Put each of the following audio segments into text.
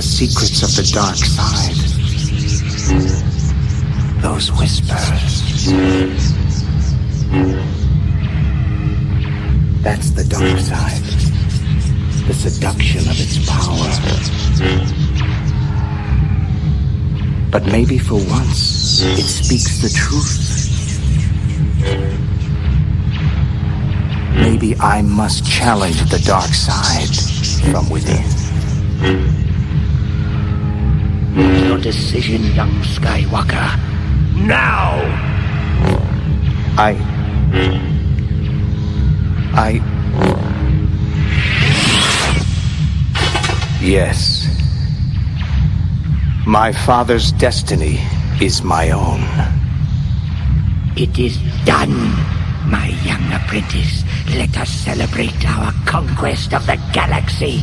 the secrets of the dark side. Those whispers. That's the dark side. The seduction of its power. But maybe for once, it speaks the truth. Maybe I must challenge the dark side from within. Your decision, young Skywalker. Now! I. I. Yes. My father's destiny is my own. It is done, my young apprentice. Let us celebrate our conquest of the galaxy.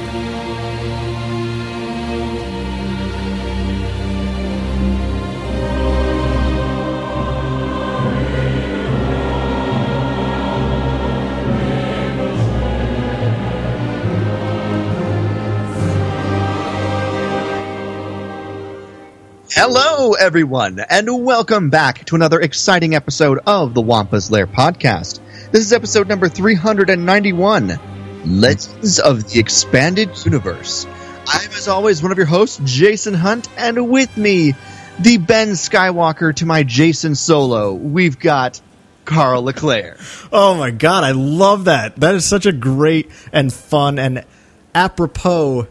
Everyone, and welcome back to another exciting episode of the Wampa's Lair podcast. This is episode number 391 Legends of the Expanded Universe. I'm, as always, one of your hosts, Jason Hunt, and with me, the Ben Skywalker to my Jacen Solo, we've got Carl LeClaire. Oh my god, I love that. That is such a great and fun and apropos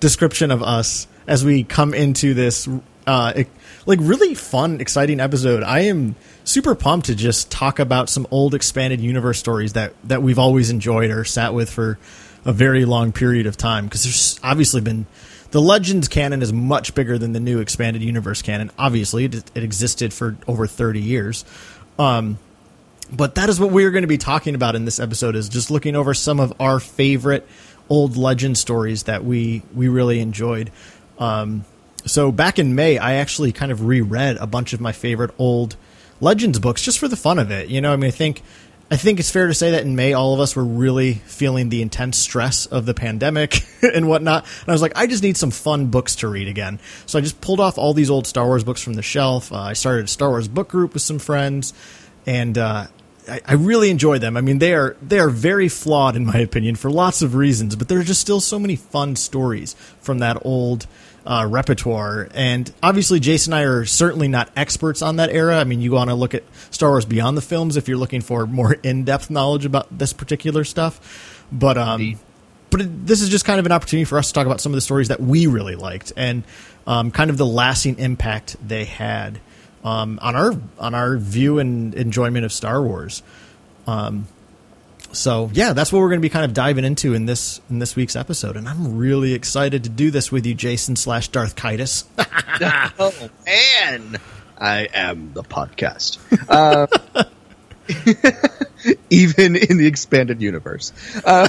description of us as we come into this uh e- like really fun, exciting episode. I am super pumped to just talk about some old expanded universe stories that that we've always enjoyed or sat with for a very long period of time. Because there's obviously been the legends canon is much bigger than the new expanded universe canon. Obviously it, it existed for over 30 years. Um but that is what we're going to be talking about in this episode is just looking over some of our favorite old legend stories that we we really enjoyed. Um, so back in may i actually kind of reread a bunch of my favorite old legends books just for the fun of it. You know i mean i think i think it's fair to say that in may all of us were really feeling the intense stress of the pandemic and whatnot. And i was like i just need some fun books to read again. So i just pulled off all these old star wars books from the shelf. Uh, i started a star wars book group with some friends and uh, I, I really enjoy them. I mean, they are they are very flawed in my opinion for lots of reasons, but there are just still so many fun stories from that old uh, repertoire. And obviously, Jason and I are certainly not experts on that era. I mean, you want to look at Star Wars Beyond the films if you're looking for more in depth knowledge about this particular stuff. But um, but it, this is just kind of an opportunity for us to talk about some of the stories that we really liked and um, kind of the lasting impact they had um, on our on our view and enjoyment of Star Wars. Um, so yeah, that's what we're going to be kind of diving into in this in this week's episode, and I'm really excited to do this with you, Jason slash Darth Caedus. oh, man! I am the podcast. Uh, even in the expanded universe. Uh,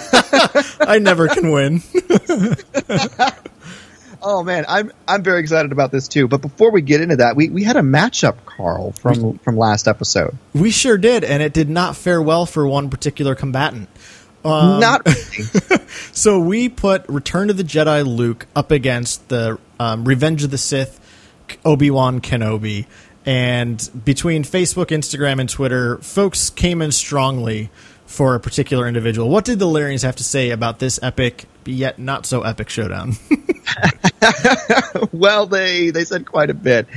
I never can win. Oh man, I'm I'm very excited about this too. But before we get into that, we, we had a matchup, Carl, from from last episode. we sure did, and it did not fare well for one particular combatant. Um, Not really. So we put Return of the Jedi Luke up against the um, Revenge of the Sith Obi Wan Kenobi, and between Facebook, Instagram, and Twitter, folks came in strongly for a particular individual. What did the Lyrians have to say about this epic, yet not so epic showdown? well, they they said quite a bit,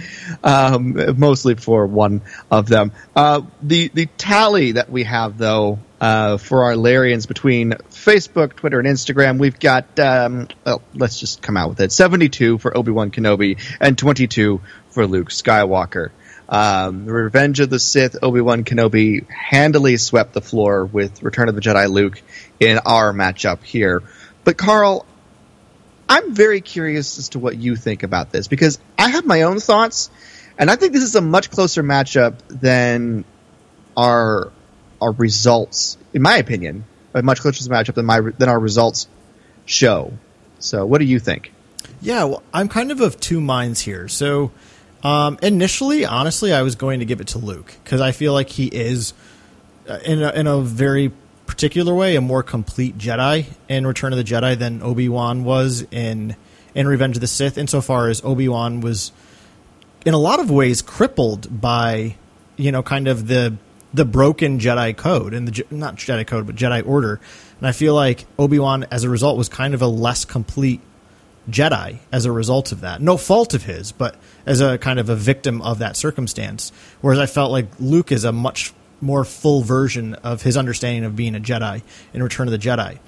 um, mostly for one of them. Uh, the the tally that we have though uh, for our Larians between Facebook, Twitter, and Instagram, we've got um, well, let's just come out with it: seventy-two for Obi Wan Kenobi and twenty-two for Luke Skywalker. Um, Revenge of the Sith, Obi Wan Kenobi handily swept the floor with Return of the Jedi Luke in our matchup here. But Carl, I'm very curious as to what you think about this because I have my own thoughts, and I think this is a much closer matchup than our our results, in my opinion, a much closer matchup than my than our results show. So, what do you think? Yeah, well, I'm kind of of two minds here. So, um, initially, honestly, I was going to give it to Luke because I feel like he is, uh, in a, in a very particular way, a more complete Jedi in Return of the Jedi than Obi Wan was in in Revenge of the Sith. Insofar as Obi Wan was, in a lot of ways, crippled by, you know, kind of the the broken Jedi code and the not Jedi code but Jedi Order, and I feel like Obi Wan, as a result, was kind of a less complete Jedi as a result of that. No fault of his, but as a kind of a victim of that circumstance. Whereas I felt like Luke is a much more full version of his understanding of being a Jedi in Return of the Jedi.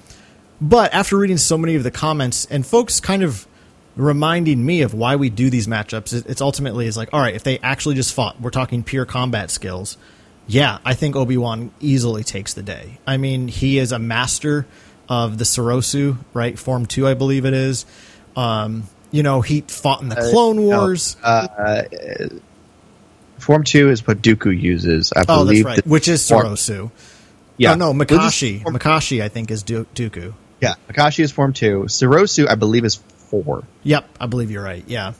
But after reading so many of the comments and folks kind of reminding me of why we do these matchups, it's ultimately is like, all right, if they actually just fought, we're talking pure combat skills. Yeah, I think Obi Wan easily takes the day. I mean, he is a master of the Soresu, right? Form two, I believe it is. Um, you know, he fought in the Clone Wars. Uh, Form two is what Dooku uses. I oh, that's believe. right. that- Which is Soresu. Yeah. Oh, no, Makashi. Form- Makashi, I think, is du- Dooku. Yeah, Makashi is Form two. Soresu, I believe, is four. Yep, I believe you're right. Yeah,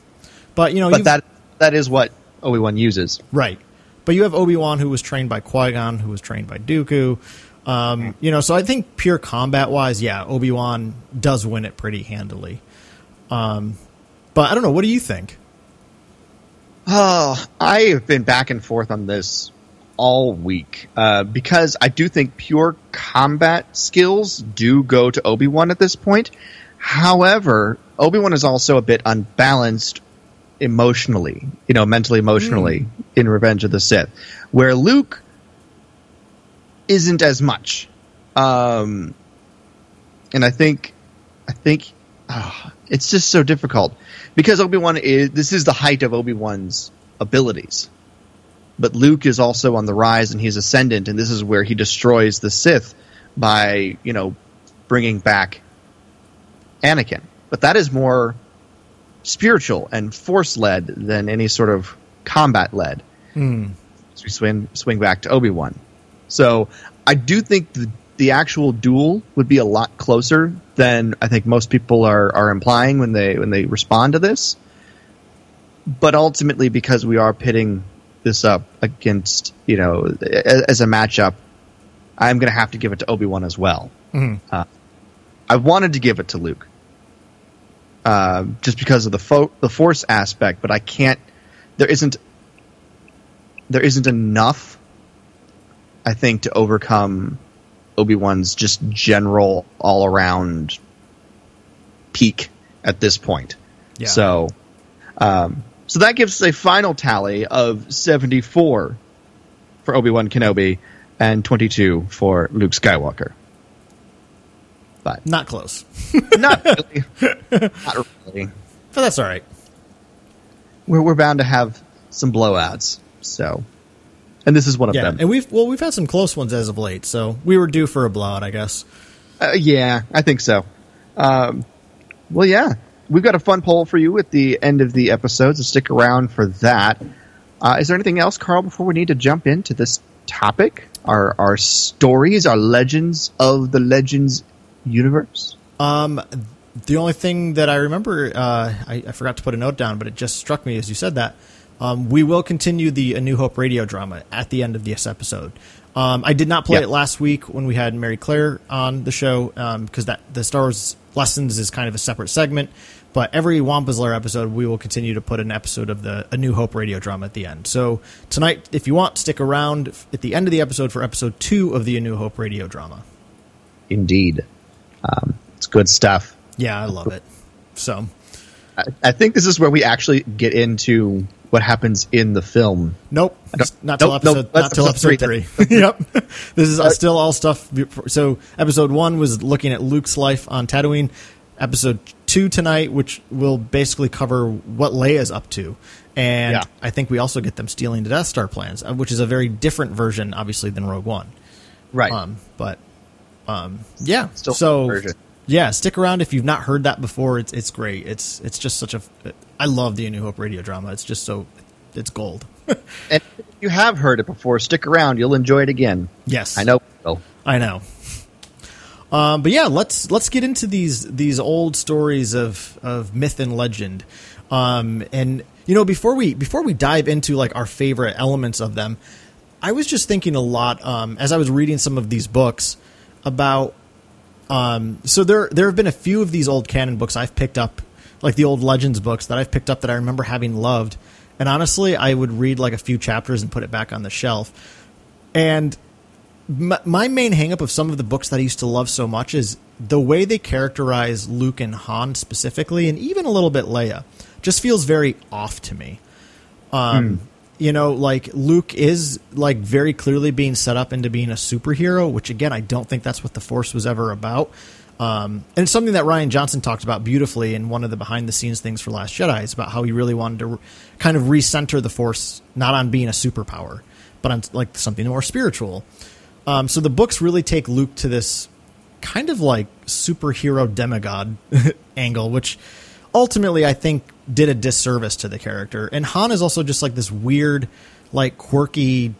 but you know, But that that is what Obi Wan uses. right. But you have Obi Wan, who was trained by Qui Gon, who was trained by Dooku. Um, you know, so I think pure combat wise, yeah, Obi Wan does win it pretty handily. Um, but I don't know. What do you think? Oh, I have been back and forth on this all week uh, because I do think pure combat skills do go to Obi Wan at this point. However, Obi Wan is also a bit unbalanced emotionally, you know, mentally, emotionally in Revenge of the Sith, where Luke isn't as much. Um, and I think, I think, ah, it's just so difficult because Obi Wan is this is the height of Obi Wan's abilities, but Luke is also on the rise and he's ascendant, and this is where he destroys the Sith by you know bringing back Anakin. But that is more spiritual and force led than any sort of combat led. So we swing swing back to Obi Wan. So I do think the the actual duel would be a lot closer than I think most people are, are implying when they when they respond to this. But ultimately, because we are pitting this up against you know a- as a matchup, I'm going to have to give it to Obi Wan as well. Uh, I wanted to give it to Luke, uh, just because of the fo- the force aspect, but I can't. There isn't there isn't enough, I think, to overcome Obi Wan's just general all around peak at this point. Yeah. So, um, so that gives us a final tally of seventy four for Obi Wan Kenobi and twenty two for Luke Skywalker. But Not close, not really. not really. but that's all right. We're, we're bound to have some blowouts. So, and this is one of them. Yeah, them. and we've well, we've had some close ones as of late, so we were due for a blowout, I guess. Uh, yeah, I think so. Um, well, yeah, we've got a fun poll for you at the end of the episode, so stick around for that. Uh, is there anything else, Carl, before we need to jump into this topic? Our our stories, our legends of the Legends universe. Um, the only thing that I remember, uh, I, I forgot to put a note down, but it just struck me as you said that. Um, we will continue the A New Hope radio drama at the end of this episode. Um, I did not play it last week when we had Mary Claire on the show because that the Star Wars lessons is kind of a separate segment. But every Wampa's Lair episode, we will continue to put an episode of the A New Hope radio drama at the end. So tonight, if you want, stick around at the end of the episode for episode two of the A New Hope radio drama. Indeed, um, it's good stuff. Yeah, I love it. So I, I think this is where we actually get into what happens in the film. Nope, not till nope, nope, episode. that's not till episode episode three. three. yep, this is uh, still all stuff. So episode one was looking at Luke's life on Tatooine. Episode two tonight, which will basically cover what Leia's up to, and Yeah. I think we also get them stealing the Death Star plans, uh, which is a very different version, obviously, than Rogue One. Right. Um, but um, yeah. Still so version. Yeah, stick around if you've not heard that before. It's it's great. It's it's just such a. I love the A New Hope radio drama. It's just so it's gold. and if you have heard it before, stick around. You'll enjoy it again. Yes, I know. I know. Um, but yeah, let's let's get into these these old stories of of myth and legend. Um, and you know, before we before we dive into like our favorite elements of them, I was just thinking a lot um, as I was reading some of these books about. Um, so there there have been a few of these old canon books I've picked up, like the old legends books that I've picked up that I remember having loved. And honestly, I would read like a few chapters and put it back on the shelf. And my, my main hangup of some of the books that I used to love so much is the way they characterize Luke and Han specifically, and even a little bit Leia, just feels very off to me. Um, hmm. You know, like Luke is like very clearly being set up into being a superhero, which again, I don't think that's what the Force was ever about. Um, and it's something that Rian Johnson talked about beautifully in one of the behind the scenes things for Last Jedi. Is about how he really wanted to re- kind of recenter the Force, not on being a superpower, but on like something more spiritual. Um, so the books really take Luke to this kind of like superhero demigod angle, which ultimately I think did a disservice to the character. And Han is also just like this weird, like quirky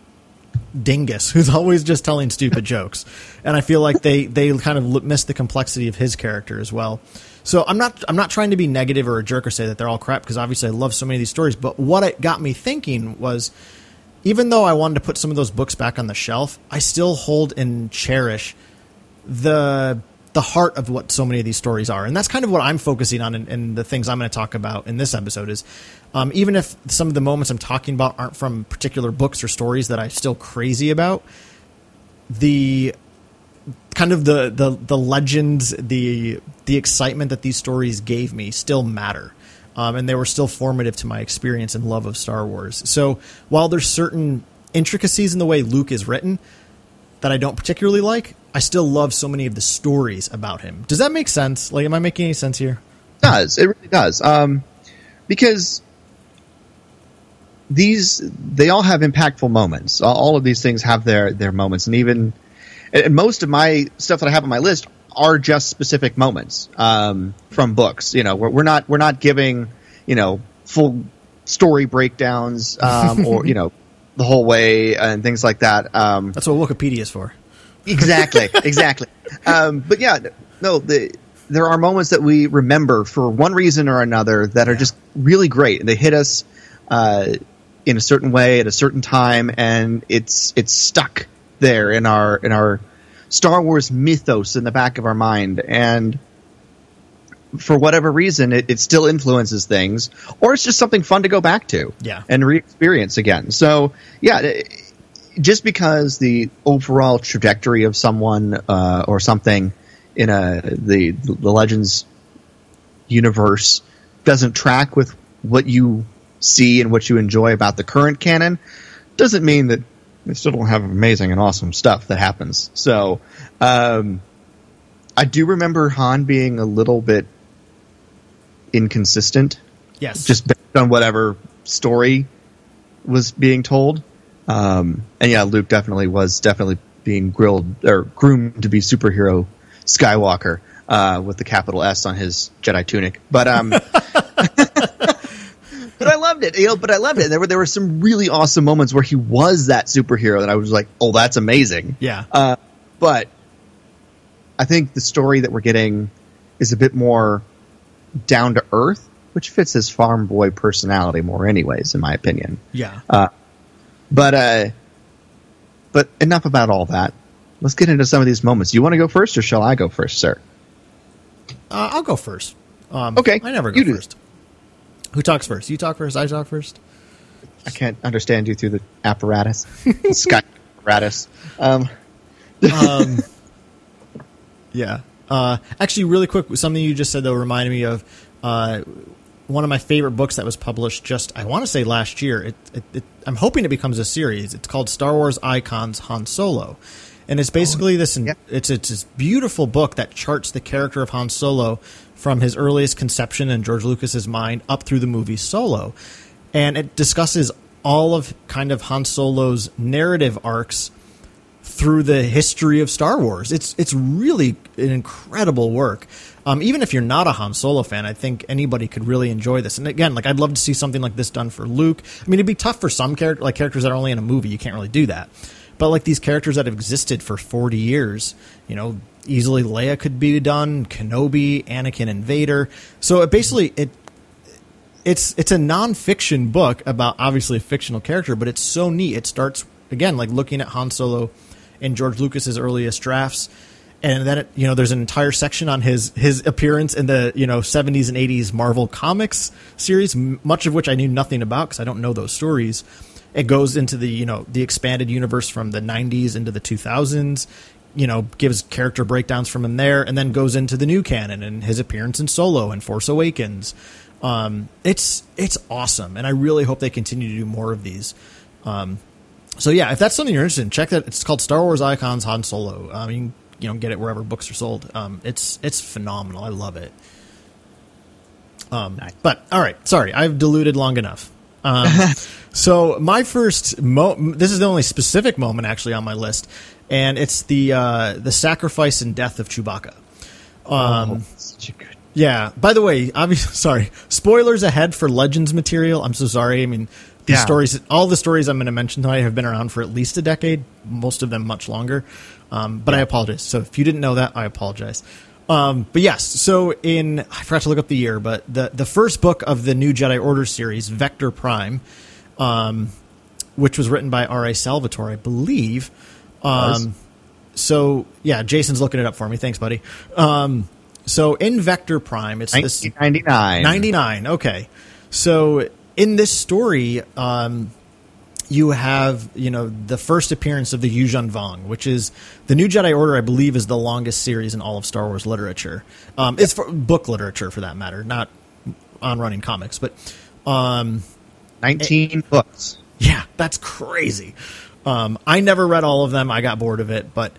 dingus who's always just telling stupid jokes. And I feel like they they kind of miss the complexity of his character as well. So I'm not I'm not trying to be negative or a jerk or say that they're all crap because obviously I love so many of these stories. But what it got me thinking was even though I wanted to put some of those books back on the shelf, I still hold and cherish the the heart of what so many of these stories are, and that's kind of what I'm focusing on, and the things I'm going to talk about in this episode is, um, even if some of the moments I'm talking about aren't from particular books or stories that I'm still crazy about, the kind of the the the legends, the the excitement that these stories gave me still matter um, and they were still formative to my experience and love of Star Wars. So while there's certain intricacies in the way Luke is written that I don't particularly like, I still love so many of the stories about him. Does that make sense? Like, am I making any sense here? It does it really does? Um, because these they all have impactful moments. All of these things have their their moments, and even and most of my stuff that I have on my list are just specific moments um, from books. You know, we're, we're, not we're not giving you know full story breakdowns um, or you know the whole way and things like that. Um, That's what Wikipedia is for. Exactly, exactly. Um, but yeah, no, the, there are moments that we remember for one reason or another that are just really great, and they hit us uh, in a certain way at a certain time, and it's it's stuck there in our in our Star Wars mythos in the back of our mind, and for whatever reason, it, it still influences things, or it's just something fun to go back to, yeah, and re-experience again. So, yeah, just because the overall trajectory of someone uh, or something in a the the Legends universe doesn't track with what you see and what you enjoy about the current canon, doesn't mean that they still don't have amazing and awesome stuff that happens. So, um, I do remember Han being a little bit inconsistent. Yes. Just based on whatever story was being told. Um, and yeah, Luke definitely was definitely being grilled or groomed to be superhero Skywalker, uh, with the capital S on his Jedi tunic. But, um, but I loved it. You know, but I loved it. There were there were some really awesome moments where he was that superhero that I was like, oh, that's amazing. Yeah. Uh, but I think the story that we're getting is a bit more down to earth, which fits his farm boy personality more, anyways, in my opinion. Yeah. Uh, but uh, but enough about all that. Let's get into some of these moments. You want to go first, or shall I go first, sir? Uh, I'll go first. Um, okay, I never go first. Who talks first? You talk first. I talk first. I can't understand you through the apparatus, the sky apparatus. Um. um, yeah. Uh, actually, really quick, something you just said though reminded me of uh, one of my favorite books that was published just I want to say last year. It, it, it, I'm hoping it becomes a series. It's called Star Wars Icons Han Solo, and it's basically this. Oh, yeah. It's it's this beautiful book that charts the character of Han Solo from his earliest conception in George Lucas's mind up through the movie Solo, and it discusses all of kind of Han Solo's narrative arcs through the history of Star Wars. It's it's really an incredible work. Um, even if you're not a Han Solo fan, I think anybody could really enjoy this. And again, like I'd love to see something like this done for Luke. I mean, it'd be tough for some character, like characters that are only in a movie. You can't really do that. But like these characters that have existed for 40 years, you know, easily Leia could be done, Kenobi, Anakin, and Vader. So it basically it it's it's a nonfiction book about obviously a fictional character, but it's so neat. It starts again like looking at Han Solo in George Lucas's earliest drafts and then it, you know there's an entire section on his his appearance in the you know 70s and 80s Marvel Comics series, much of which I knew nothing about because I don't know those stories. It goes into the you know the expanded universe from the 90s into the 2000s. You know, gives character breakdowns from him there, and then goes into the new canon and his appearance in Solo and Force Awakens. Um, it's it's awesome, and I really hope they continue to do more of these. Um, so yeah, if that's something you're interested in, check that. It's called Star Wars Icons Han Solo. Um, you can you know get it wherever books are sold. Um, it's it's phenomenal. I love it. Um, nice. But all right, sorry, I've diluted long enough. Um, so my first mo- this is the only specific moment actually on my list, and it's the uh, the sacrifice and death of Chewbacca. Um, oh, such a good. Yeah. By the way, obviously, sorry. Spoilers ahead for Legends material. I'm so sorry. I mean, these yeah. stories, all the stories I'm going to mention tonight, have been around for at least a decade. Most of them much longer. Um, but yeah. I apologize. So if you didn't know that, I apologize. Um, but yes, so in I forgot to look up the year, but the the first book of the new Jedi Order series, Vector Prime, um, which was written by R. A. Salvatore, I believe. Um, so yeah, Jason's looking it up for me. Thanks, buddy. Um, so in Vector Prime, it's 1999. 99. Okay. So in this story, um, you have you know the first appearance of the Yuuzhan Vong, which is the New Jedi Order. I believe is the longest series in all of Star Wars literature. Um, it's for book literature, for that matter, not on running comics. But um, nineteen it, books. Yeah, that's crazy. Um, I never read all of them. I got bored of it, but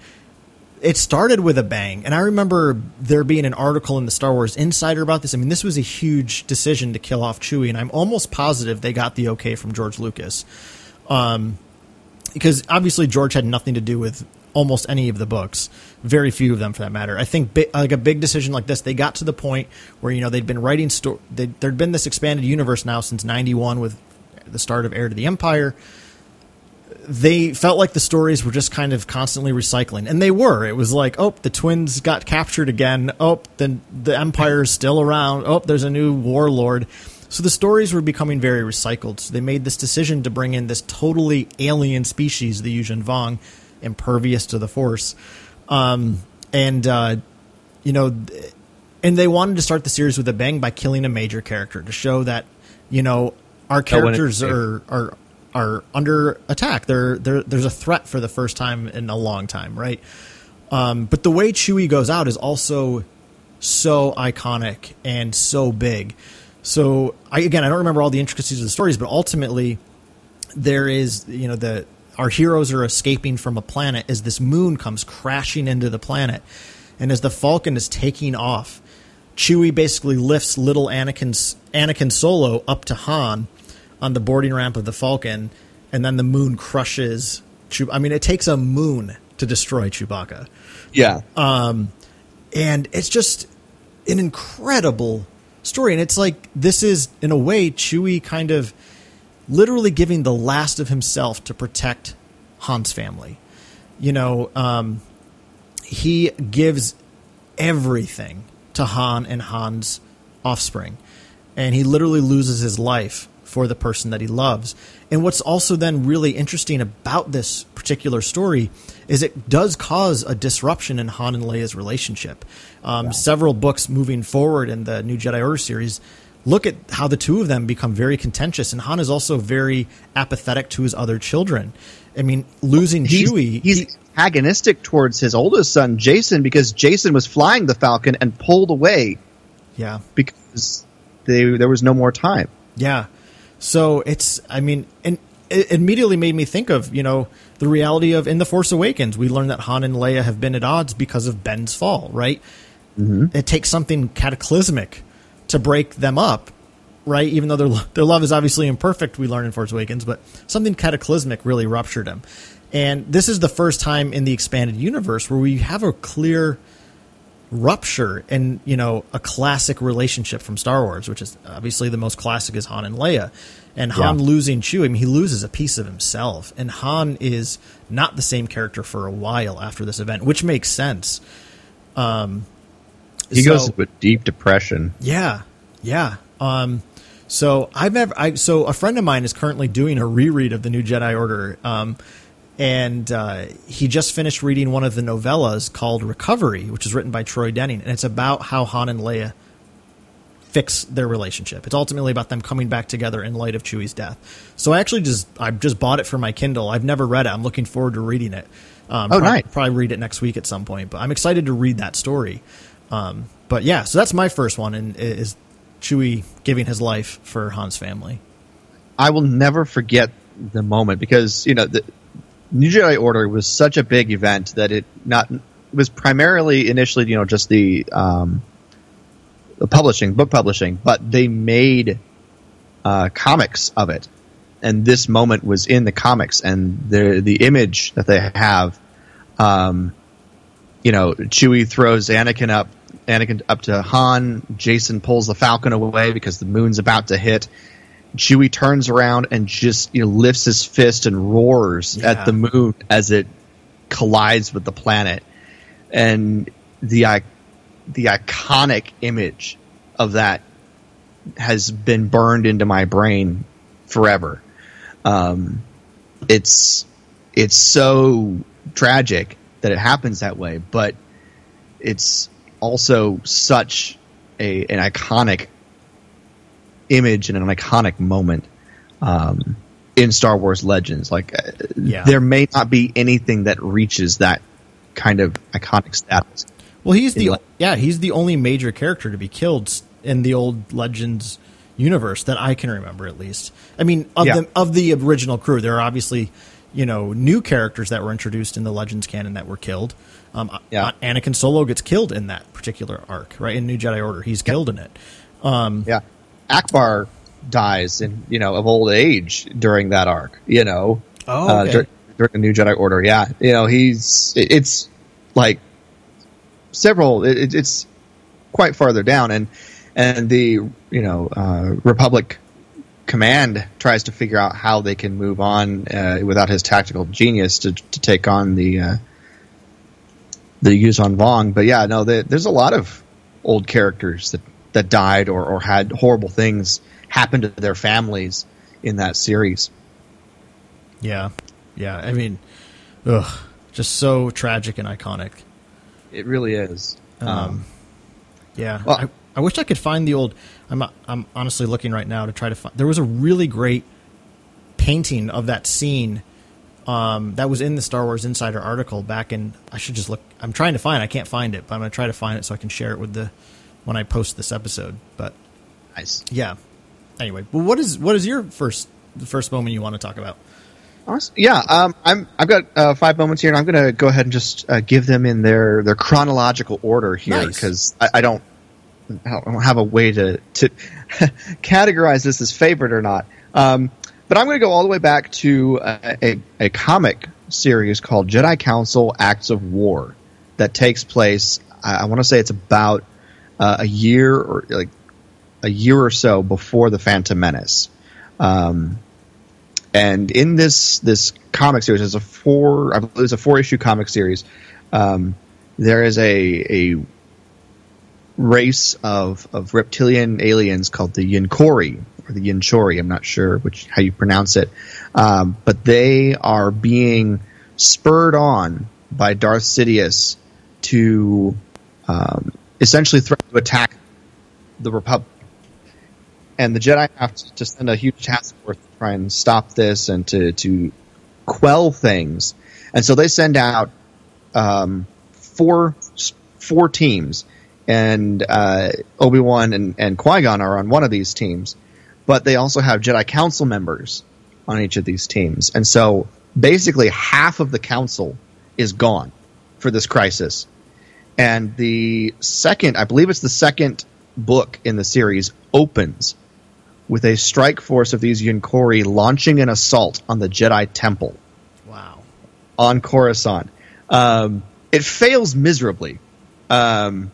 it started with a bang. And I remember there being an article in the Star Wars Insider about this. I mean, this was a huge decision to kill off Chewie, and I'm almost positive they got the okay from George Lucas. Um, because obviously George had nothing to do with almost any of the books, very few of them for that matter. I think like a big decision like this, they got to the point where you know they'd been writing sto- there'd been this expanded universe now since '91 with the start of Heir to the Empire. They felt like the stories were just kind of constantly recycling, and they were. It was like, oh, the twins got captured again. Oh, then the Empire is still around. Oh, there's a new warlord so the stories were becoming very recycled. So they made this decision to bring in this totally alien species, the Yuuzhan Vong, impervious to the Force. Um, and, uh, you know, and they wanted to start the series with a bang by killing a major character to show that, you know, our characters are, are are under attack. They're, they're, there's a threat for the first time in a long time, right? Um, but the way Chewie goes out is also so iconic and so big. So I, again, I don't remember all the intricacies of the stories, but ultimately, there is you know the our heroes are escaping from a planet as this moon comes crashing into the planet, and as the Falcon is taking off, Chewie basically lifts little Anakin's Anakin Solo up to Han on the boarding ramp of the Falcon, and then the moon crushes. Chew- I mean, it takes a moon to destroy Chewbacca. Yeah. Um, and it's just an incredible story. And it's like this is, in a way, Chewie kind of literally giving the last of himself to protect Han's family. You know, um, he gives everything to Han and Han's offspring, and he literally loses his life for the person that he loves. And what's also then really interesting about this particular story is it does cause a disruption in Han and Leia's relationship. Um. Several books moving forward in the New Jedi Order series look at how the two of them become very contentious, and Han is also very apathetic to his other children. I mean, losing he's, Chewie, he's he, antagonistic towards his oldest son Jacen because Jacen was flying the Falcon and pulled away. Yeah, because they, there was no more time. Yeah, so it's, I mean, and it immediately made me think of, you know, the reality of in The Force Awakens, we learn that Han and Leia have been at odds because of Ben's fall, right? Mm-hmm. It takes something cataclysmic to break them up, right? Even though their, their love is obviously imperfect, we learn in Force Awakens, but something cataclysmic really ruptured them. And this is the first time in the expanded universe where we have a clear rupture and you know a classic relationship from Star Wars, which is obviously the most classic is Han and Leia, and Han Yeah. losing Chewie. I mean, he loses a piece of himself, and Han is not the same character for a while after this event, which makes sense. Um, He so- goes into a deep depression. yeah, yeah. Um, so I've never. I so a friend of mine is currently doing a reread of the New Jedi Order, um, and uh, he just finished reading one of the novellas called Recovery, which is written by Troy Denning, and it's about how Han and Leia fix their relationship. It's ultimately about them coming back together in light of Chewie's death. So I actually just I just bought it for my Kindle. I've never read it. I'm looking forward to reading it. Um, Oh, prob- nice. Probably read it next week at some point. But I'm excited to read that story. Um, but yeah, so that's my first one, and is Chewie giving his life for Han's family. I will never forget the moment because you know the New Jedi Order was such a big event that it not it was primarily initially you know just the um, the publishing book publishing, but they made uh, comics of it, and this moment was in the comics, and the the image that they have, um, you know, Chewie throws Anakin up. Anakin up to Han. Jacen pulls the Falcon away because the moon's about to hit. Chewie turns around and just you know lifts his fist and roars Yeah. at the moon as it collides with the planet, and the i- the iconic image of that has been burned into my brain forever. Um, it's it's so tragic that it happens that way, but it's also such a an iconic image and an iconic moment um, in Star Wars Legends. Like, uh, Yeah. there may not be anything that reaches that kind of iconic status. Well, he's the Le- yeah he's the only major character to be killed in the old Legends universe that I can remember at least. I mean, of Yeah. the of the original crew, there are obviously you know new characters that were introduced in the Legends canon that were killed. Um, Yeah. uh, Anakin Solo gets killed in that particular arc, right? In New Jedi Order, he's killed in it. Yeah, Ackbar dies in you know of old age during that arc. You know, Oh, uh, okay. dur- during the New Jedi Order. Yeah, you know he's it, it's like several. It, it- it's quite farther down, and and the you know uh, Republic command tries to figure out how they can move on uh, without his tactical genius to to take on the uh, the Yuuzhan Vong. But yeah, no, there- there's a lot of old characters that that died or, or had horrible things happen to their families in that series. Yeah, yeah. I mean, ugh, just so tragic and iconic. It really is. Um, yeah, well- I, I wish I could find the old. I'm I'm honestly looking right now to try to find. There was a really great painting of that scene um, that was in the Star Wars Insider article back in. I should just look. I'm trying to find. I can't find it, but I'm going to try to find it so I can share it with the when I post this episode. But nice. yeah. Anyway, well, what is what is your first the first moment you want to talk about? Awesome. Yeah, um, I'm. I've got uh, five moments here, and I'm going to go ahead and just uh, give them in their their chronological order here Nice. because I, I don't I don't have a way to to categorize this as favorite or not. Um, but I'm going to go all the way back to a, a, a comic series called Jedi Council Acts of War that takes place. I, I want to say it's about uh, a year or like a year or so before the Phantom Menace. Um, and in this this comic series, it's a four I believe it's a four issue comic series. Um, there is a a race of of reptilian aliens called the Yinkori or the Yinchorri. I'm not sure which how you pronounce it, um, but they are being spurred on by Darth Sidious to um, essentially threaten to attack the Republic and the Jedi have to, send a huge task force try and stop this and to to quell things. And so they send out um, four four teams, and uh, Obi Wan and, and Qui Gon are on one of these teams, but they also have Jedi Council members on each of these teams, and so basically half of the council is gone for this crisis. And the second, I believe it's the second book in the series, opens with a strike force of these Yunkori launching an assault on the Jedi Temple. Wow. on Coruscant. Um, it fails miserably. Um,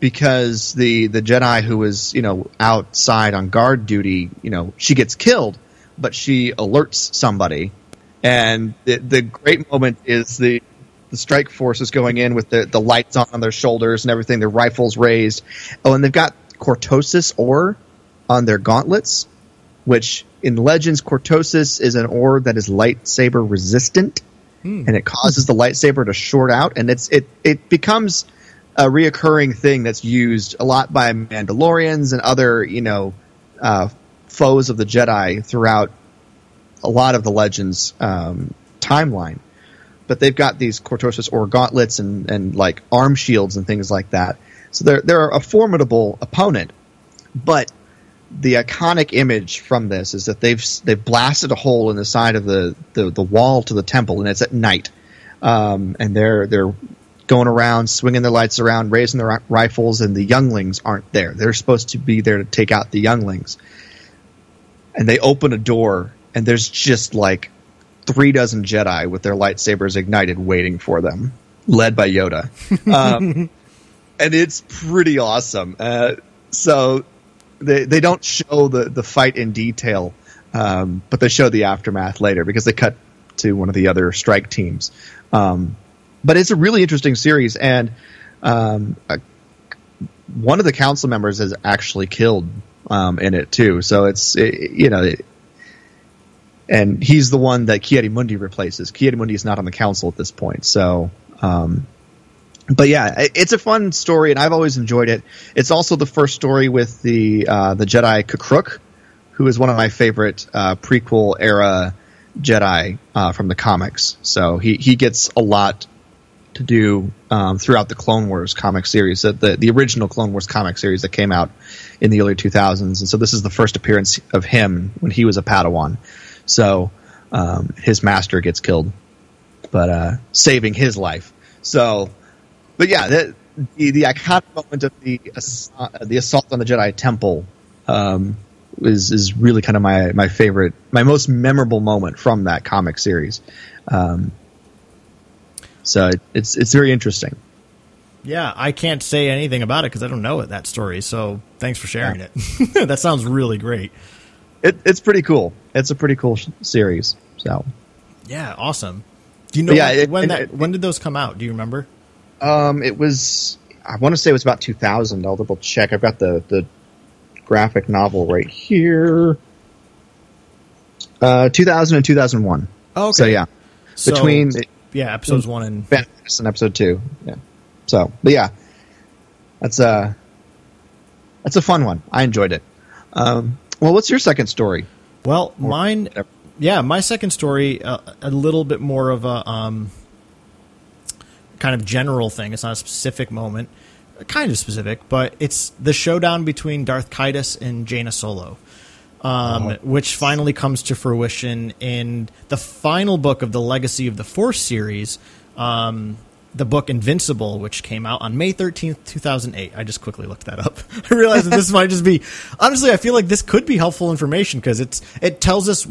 because the the Jedi who was you know outside on guard duty, you know, she gets killed, but she alerts somebody, and the, the great moment is the the strike force is going in with the, the lights on, on their shoulders and everything, their rifles raised. Oh, and they've got cortosis ore on their gauntlets, which in Legends, cortosis is an ore that is lightsaber resistant, and it causes the lightsaber to short out, and it's it it becomes a reoccurring thing that's used a lot by Mandalorians and other you know uh, foes of the Jedi throughout a lot of the Legends um, timeline. But they've got these cortosis ore gauntlets and and like arm shields and things like that, so they're they're a formidable opponent, but the iconic image from this is that they've they've blasted a hole in the side of the, the, the wall to the temple, and it's at night, um, and they're they're going around, swinging their lights around, raising their rifles, and the younglings aren't there. They're supposed to be there to take out the younglings, and they open a door, and there's just like three dozen Jedi with their lightsabers ignited, waiting for them, led by Yoda, um, and it's pretty awesome. Uh, so they they don't show the the fight in detail, um, but they show the aftermath later because they cut to one of the other strike teams. Um, but it's a really interesting series, and um, one of the council members is actually killed um, in it too. So it's it, you know. It, and he's the one that Ki-Adi-Mundi replaces. Ki-Adi-Mundi is not on the council at this point, so um, but yeah, it's a fun story, and I've always enjoyed it. It's also the first story with the uh, the Jedi K'Kruhk, who is one of my favorite uh, prequel era Jedi uh, from the comics. So he he gets a lot to do um, throughout the Clone Wars comic series, the, the the original Clone Wars comic series that came out in the early 2000s, and so this is the first appearance of him when he was a Padawan. So um, his master gets killed, but uh, saving his life. So but yeah, the the, the iconic moment of the ass- uh, the assault on the Jedi Temple um, is is really kind of my my favorite, my most memorable moment from that comic series. Um, so it, it's it's very interesting. Yeah, I can't say anything about it because I don't know it, that story. So thanks for sharing it. that sounds really great. It, it's pretty cool. It's a pretty cool sh- series. So Yeah, awesome. Do you know But yeah, when, it- when that when did those come out? Do you remember? Um, it was I want to say it was about 2000. I'll double check. I've got the the graphic novel right here. Uh, 2000 and 2001. Oh, okay. So yeah, So- between yeah, episodes one and and episode two. Yeah. So, but yeah, that's a that's a fun one. I enjoyed it. Um, well, what's your second story? well, mine. Yeah, my second story uh, a little bit more of a um, kind of general thing. It's not a specific moment, kind of specific, but it's the showdown between Darth Caedus and Jaina Solo. um, which finally comes to fruition in the final book of the Legacy of the Force series, um, the book Invincible, which came out on May 13th, 2008. I just quickly looked that up. I realized that this might just be, honestly, I feel like this could be helpful information because it's, it tells us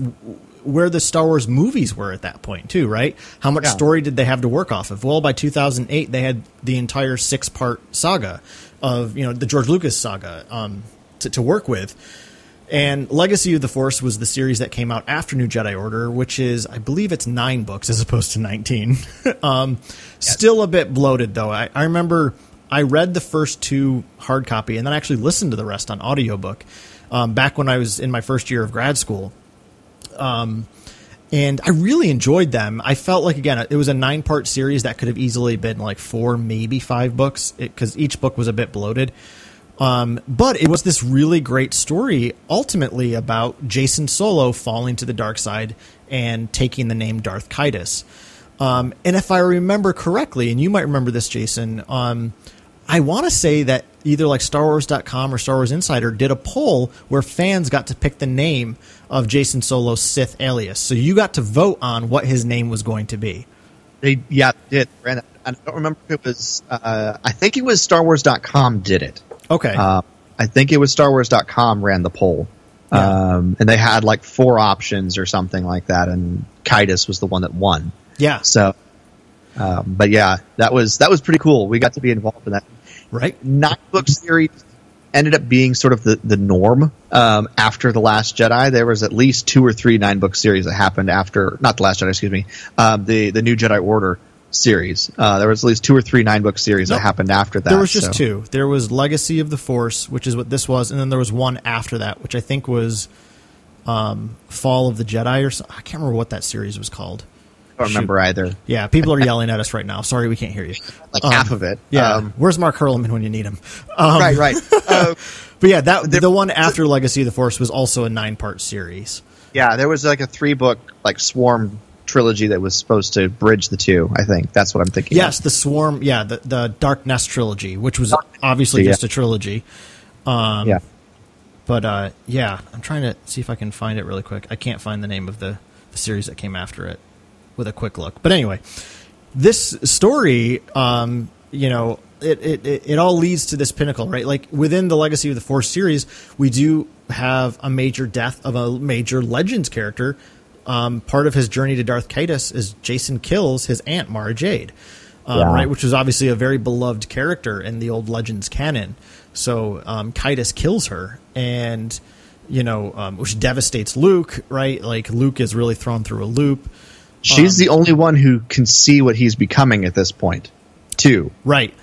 where the Star Wars movies were at that point too, right? How much Yeah. story did they have to work off of? Well, by 2008, they had the entire six part saga of, you know, the George Lucas saga, um, to, to work with. And Legacy of the Force was the series that came out after New Jedi Order, which is, I believe it's nine books as opposed to 19. um, Still a bit bloated, though. I, I remember I read the first two hard copy and then I actually listened to the rest on audiobook um, back when I was in my first year of grad school. Um, and I really enjoyed them. I felt like, again, it was a nine part series that could have easily been like four, maybe five books, because each book was a bit bloated. Um, but it was this really great story ultimately about Jacen Solo falling to the dark side and taking the name Darth Caedus. Um, and if I remember correctly, and you might remember this, Jason, um, I want to say that either like StarWars.com or Star Wars Insider did a poll where fans got to pick the name of Jacen Solo's Sith alias. So you got to vote on what his name was going to be. They yeah did. And I don't remember if it was. Uh, I think it was StarWars.com did it. Okay. Uh, I think it was StarWars.com ran the poll. Um, and they had like four options or something like that, and Caedus was the one that won. Yeah. So, um, but yeah, that was that was pretty cool. We got to be involved in that Right. nine book series. Ended up being sort of the the norm um, after the Last Jedi. There was at least two or three nine book series that happened after not the Last Jedi, excuse me, um, the the New Jedi Order series. Uh, there was at least two or three nine book series that happened after that. There was just so- two. There was Legacy of the Force, which is what this was, and then there was one after that, which I think was um, Fall of the Jedi or something. I can't remember what that series was called. I don't remember either. Yeah, people are yelling at us right now. Sorry, we can't hear you. Like Um, half of it. Yeah, Um, where's Mark Hurlman when you need him? Um, right, right. Uh, But yeah, that There- the one after Legacy of the Force was also a nine part series. yeah, there was like a three book like Swarm trilogy that was supposed to bridge the two. I think that's what I'm thinking. of. Yes, the Swarm. Yeah, the the Dark Nest trilogy, which was Dark obviously yeah. just a trilogy. Um, yeah. But uh, yeah, I'm trying to see if I can find it really quick. I can't find the name of the, the series that came after it with a quick look. But anyway, this story, um, you know, it, it, it, all leads to this pinnacle, right? Like within the Legacy of the Force series, we do have a major death of a major Legends character. Um, part of his journey to Darth Caedus is Jacen kills his aunt Mara Jade, um, Yeah. right? Which was obviously a very beloved character in the old Legends canon. So um, Caedus kills her, and you know, um, which devastates Luke, right? Like Luke is really thrown through a loop. She's the only one who can see what he's becoming at this point, too. Right.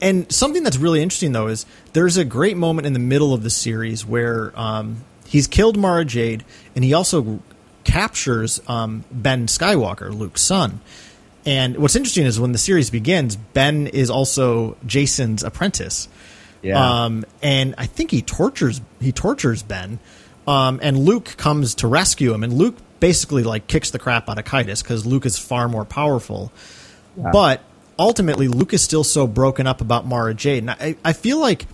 And something that's really interesting though is there's a great moment in the middle of the series where um, he's killed Mara Jade, and he also captures um, Ben Skywalker, Luke's son. And what's interesting is when the series begins, Ben is also Jacen's apprentice. Um, and I think he tortures he tortures Ben, um, and Luke comes to rescue him, and Luke basically like kicks the crap out of Caedus because Luke is far more powerful. But ultimately, Luke is still so broken up about Mara Jade, and I, I feel like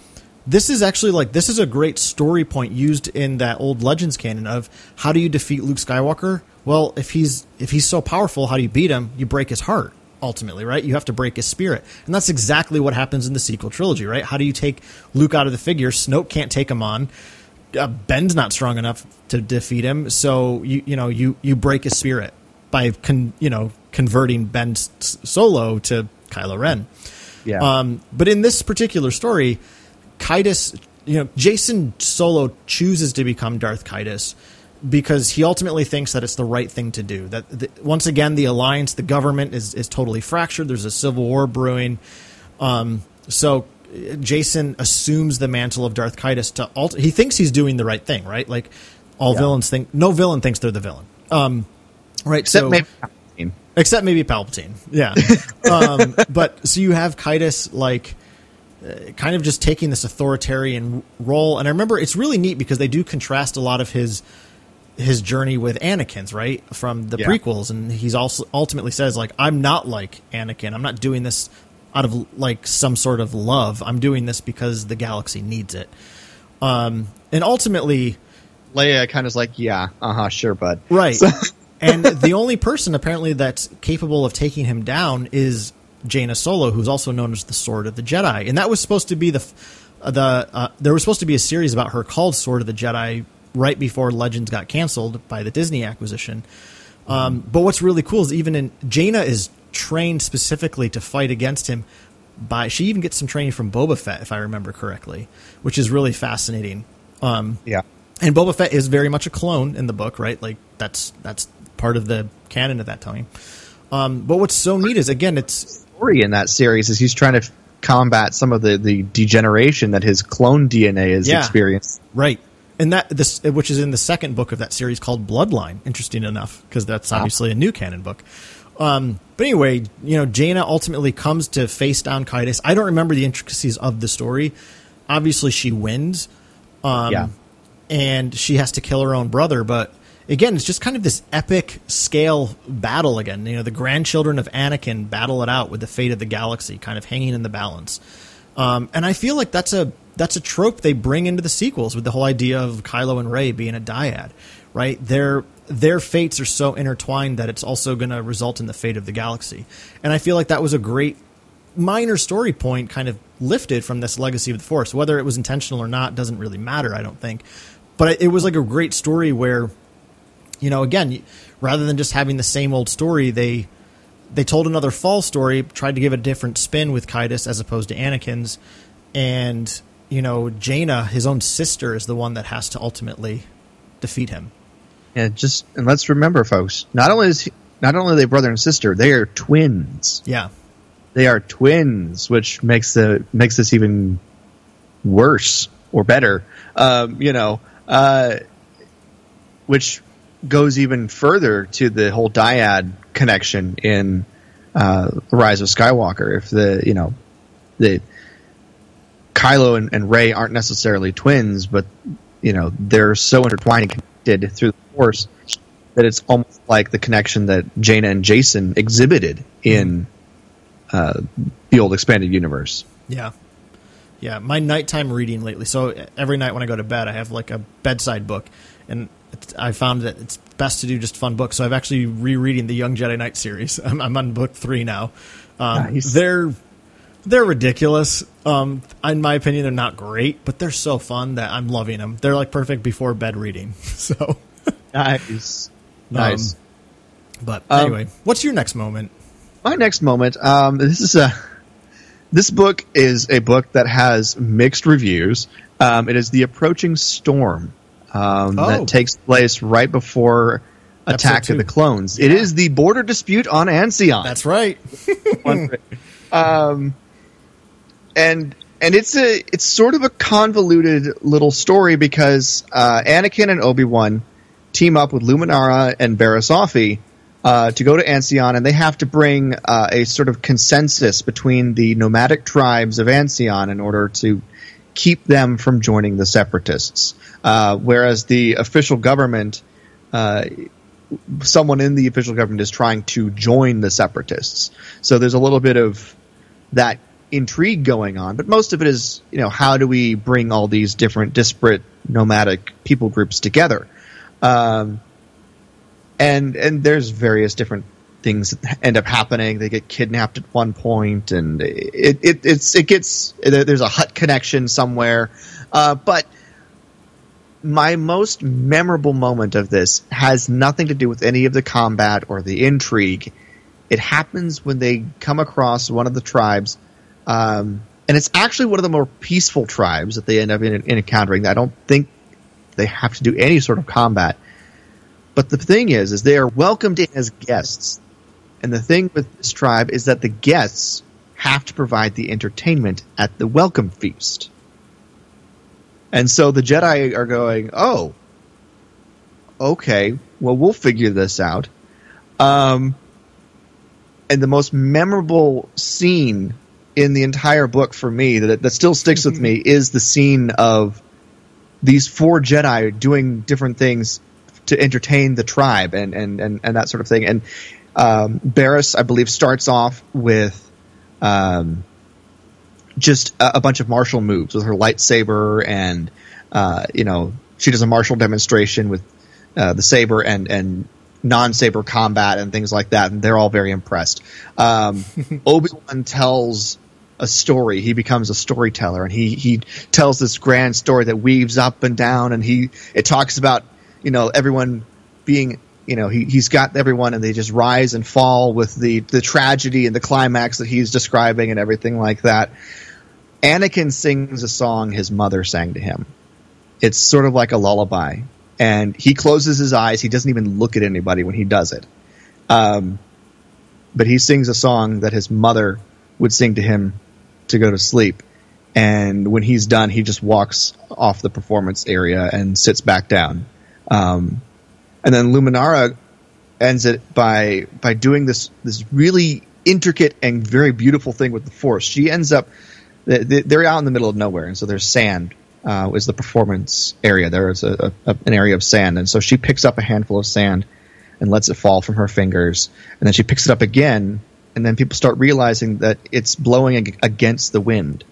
this is actually like this is a great story point used in that old Legends canon of how do you defeat Luke Skywalker? Well, if he's if he's so powerful, how do you beat him? You break his heart ultimately, right? You have to break his spirit. And that's exactly what happens in the sequel trilogy, right? How do you take Luke out of the figure? Snoke can't take him on. Uh, Ben's not strong enough to defeat him, so you you know, you you break his spirit by con, you know, converting Ben Solo to Kylo Ren. Yeah. Um, but in this particular story, Caedus, you know, Jacen Solo chooses to become Darth Caedus because he ultimately thinks that it's the right thing to do. That the, once again, the alliance, the government is is totally fractured. There's a civil war brewing. Um, so Jacen assumes the mantle of Darth Caedus to alter. he thinks he's doing the right thing, right? Like all Yeah. villains think no villain thinks they're the villain. Um, right. Except so maybe Palpatine. except maybe Palpatine. Yeah. um, but so you have Caedus like uh, kind of just taking this authoritarian role, and I remember it's really neat because they do contrast a lot of his his journey with Anakin's right from the Yeah. prequels, and he's also ultimately says like I'm not like Anakin. I'm not doing this out of like some sort of love. I'm doing this because the galaxy needs it. Um, and ultimately, Leia kind of is like, yeah, uh huh, sure, bud. Right. and the only person apparently that's capable of taking him down is Jaina Solo, who's also known as the Sword of the Jedi. And that was supposed to be the uh, the uh, there was supposed to be a series about her called Sword of the Jedi right before Legends got canceled by the Disney acquisition. Um, but what's really cool is even in Jaina is trained specifically to fight against him. By she even gets some training from Boba Fett, if I remember correctly, which is really fascinating. Um, Yeah. and Boba Fett is very much a clone in the book, right? Like that's that's part of the canon at that time. Um, but what's so neat is again, it's Story in that series is he's trying to combat some of the, the degeneration that his clone DNA has Yeah. experienced. right, and that this which is in the second book of that series called Bloodline. Interesting enough, because that's obviously a new canon book. Um, but anyway, you know, Jaina ultimately comes to face down Caedus. I don't remember the intricacies of the story. Obviously, she wins. Um, yeah. and she has to kill her own brother. But again, it's just kind of this epic scale battle again. You know, the grandchildren of Anakin battle it out with the fate of the galaxy, kind of hanging in the balance. Um, and I feel like that's a that's a trope they bring into the sequels with the whole idea of Kylo and Rey being a dyad, right? Their their fates are so intertwined that it's also going to result in the fate of the galaxy. And I feel like that was a great minor story point kind of lifted from this legacy of the force whether it was intentional or not doesn't really matter i don't think but it was like a great story where you know again rather than just having the same old story they they told another fall story, tried to give a different spin with Caedus as opposed to Anakin's, and you know, Jaina, his own sister, is the one that has to ultimately defeat him. Yeah, just and let's remember, folks. Not only is he, not only are they brother and sister, they are twins. Yeah, They are twins, which makes the makes this even worse or better. Um, you know, uh, which goes even further to the whole dyad connection in uh, the Rise of Skywalker. If the you know the Kylo and, and Rey aren't necessarily twins, but you know they're so intertwined and connected through the Force that it's almost like the connection that Jaina and Jacen exhibited in uh, the old expanded universe. yeah, yeah. My nighttime reading lately. So every night when I go to bed, I have like a bedside book, and I found that it's best to do just fun books. So I've actually rereading the Young Jedi Knight series. I'm, I'm on book three now. Um, Nice. They're they're ridiculous. Um, in my opinion, they're not great, but they're so fun that I'm loving them. They're like perfect before bed reading. So, Nice, nice. Um, but Um, anyway, what's your next moment? my next moment um, this is a this book is a book that has mixed reviews um, it is the approaching storm um, Oh. that takes place right before Episode attack two. of the clones it is the border dispute on Ansion That's right. um, and and it's a it's sort of a convoluted little story because uh, Anakin and Obi Wan team up with Luminara and Barriss Offee uh, to go to Ansion, and they have to bring uh, a sort of consensus between the nomadic tribes of Ansion in order to keep them from joining the Separatists. Uh, whereas the official government uh, someone in the official government is trying to join the separatists. So there's a little bit of that intrigue going on, but most of it is, you know, how do we bring all these different disparate nomadic people groups together? Um, and and there's various different things that end up happening. They get kidnapped at one point, and it it it's it gets there's a Hutt connection somewhere, uh, but my most memorable moment of this has nothing to do with any of the combat or the intrigue. It happens when they come across one of the tribes, um, and it's actually one of the more peaceful tribes that they end up in, in encountering. I don't think they have to do any sort of combat. But the thing is, is they are welcomed in as guests, and the thing with this tribe is that the guests have to provide the entertainment at the welcome feast. And so the Jedi are going, oh, okay, well, we'll figure this out. Um, and the most memorable scene in the entire book for me that, that still sticks with me is the scene of these four Jedi doing different things to entertain the tribe and, and, and, and that sort of thing. And um, Barriss, I believe, starts off with um, just a, a bunch of martial moves with her lightsaber, and uh, you know she does a martial demonstration with uh, the saber and and non saber combat and things like that, and they're all very impressed. Um, Obi Wan tells a story. He becomes a storyteller, and he he tells this grand story that weaves up and down, and he it talks about you know everyone being you know he he's got everyone and they just rise and fall with the the tragedy and the climax that he's describing and everything like that. Anakin sings a song his mother sang to him. It's sort of like a lullaby, and he closes his eyes. He doesn't even look at anybody when he does it. Um, but he sings a song that his mother would sing to him to go to sleep. And when he's done, he just walks off the performance area and sits back down. Um, and then Luminara ends it by by doing this this really intricate and very beautiful thing with the Force. She ends up they- they- they're out in the middle of nowhere, and so there's sand. Uh, is the performance area? There is a, a, an area of sand, and so she picks up a handful of sand and lets it fall from her fingers, and then she picks it up again, and then people start realizing that it's blowing ag- against the wind.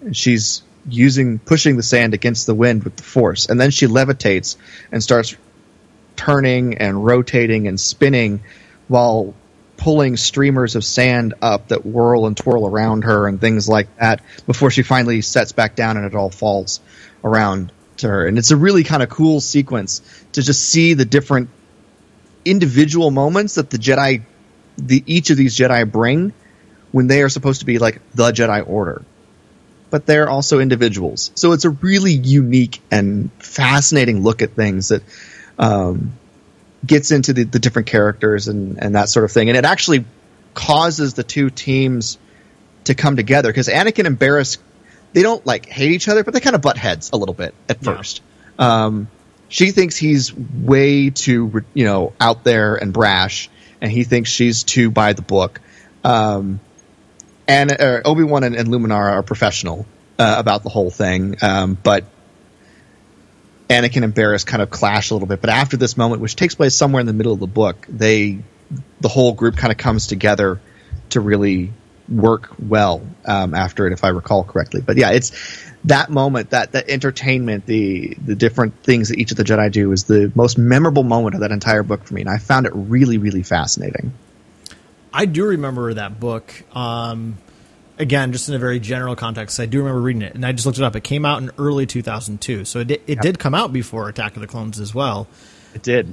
And she's using pushing the sand against the wind with the force, and then she levitates and starts turning and rotating and spinning while pulling streamers of sand up that whirl and twirl around her and things like that before she finally sets back down and it all falls around to her. And it's a really kind of cool sequence to just see the different individual moments that the Jedi the each of these Jedi bring when they are supposed to be like the Jedi Order. But they're also individuals. So it's a really unique and fascinating look at things that um, gets into the, the different characters and, and that sort of thing. And it actually causes the two teams to come together because Anakin and Barriss, they don't like hate each other, but they kind of butt heads a little bit at Yeah. first. Um, she thinks he's way too, you know, out there and brash, and he thinks she's too by the book. Um, and uh, Obi Wan and, and Luminar are professional uh, about the whole thing, um, but Anakin and Barriss kind of clash a little bit. But after this moment, which takes place somewhere in the middle of the book, they the whole group kind of comes together to really work well um, after it, if I recall correctly. But yeah, it's that moment, that that entertainment, the the different things that each of the Jedi do is the most memorable moment of that entire book for me, and I found it really, really fascinating. I do remember that book. Um, again, just in a very general context, I do remember reading it, and I just looked it up. It came out in early 2002, so it, di- it did come out before Attack of the Clones as well. It did.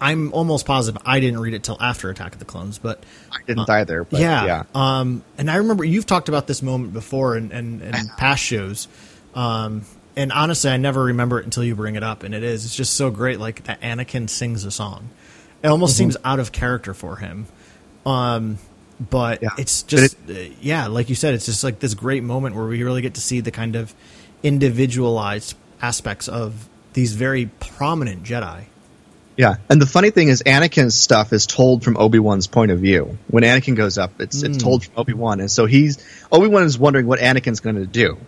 I'm almost positive I didn't read it till after Attack of the Clones, but I didn't either. But yeah, yeah. Um, and I remember you've talked about this moment before and in, in past shows. Um, and honestly, I never remember it until you bring it up, and it is. It's just so great. Like that Anakin sings a song. It almost Mm-hmm. seems out of character for him. Um, but Yeah. it's But just, uh, yeah, like you said, it's just like this great moment where we really get to see the kind of individualized aspects of these very prominent Jedi. Yeah, and the funny thing is, Anakin's stuff is told from Obi Wan's point of view. When Anakin goes up, it's it's told from Obi Wan, and so he's Obi Wan is wondering what Anakin's going to do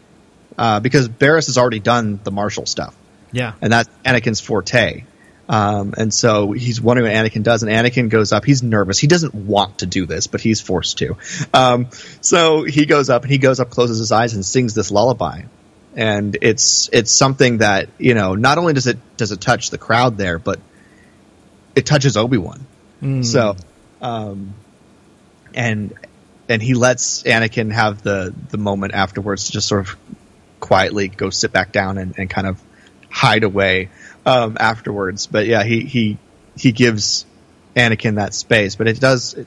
uh, because Barriss has already done the martial stuff, Yeah. and that's Anakin's forte. Um, and so he's wondering what Anakin does, and Anakin goes up. He's nervous. He doesn't want to do this, but he's forced to. Um, so he goes up, and he goes up, closes his eyes, and sings this lullaby. And it's it's something that you know. Not only does it does it touch the crowd there, but it touches Obi Wan. So, um, and and he lets Anakin have the the moment afterwards to just sort of quietly go sit back down and, and kind of hide away um, afterwards. But yeah, he he he gives Anakin that space, but it does it,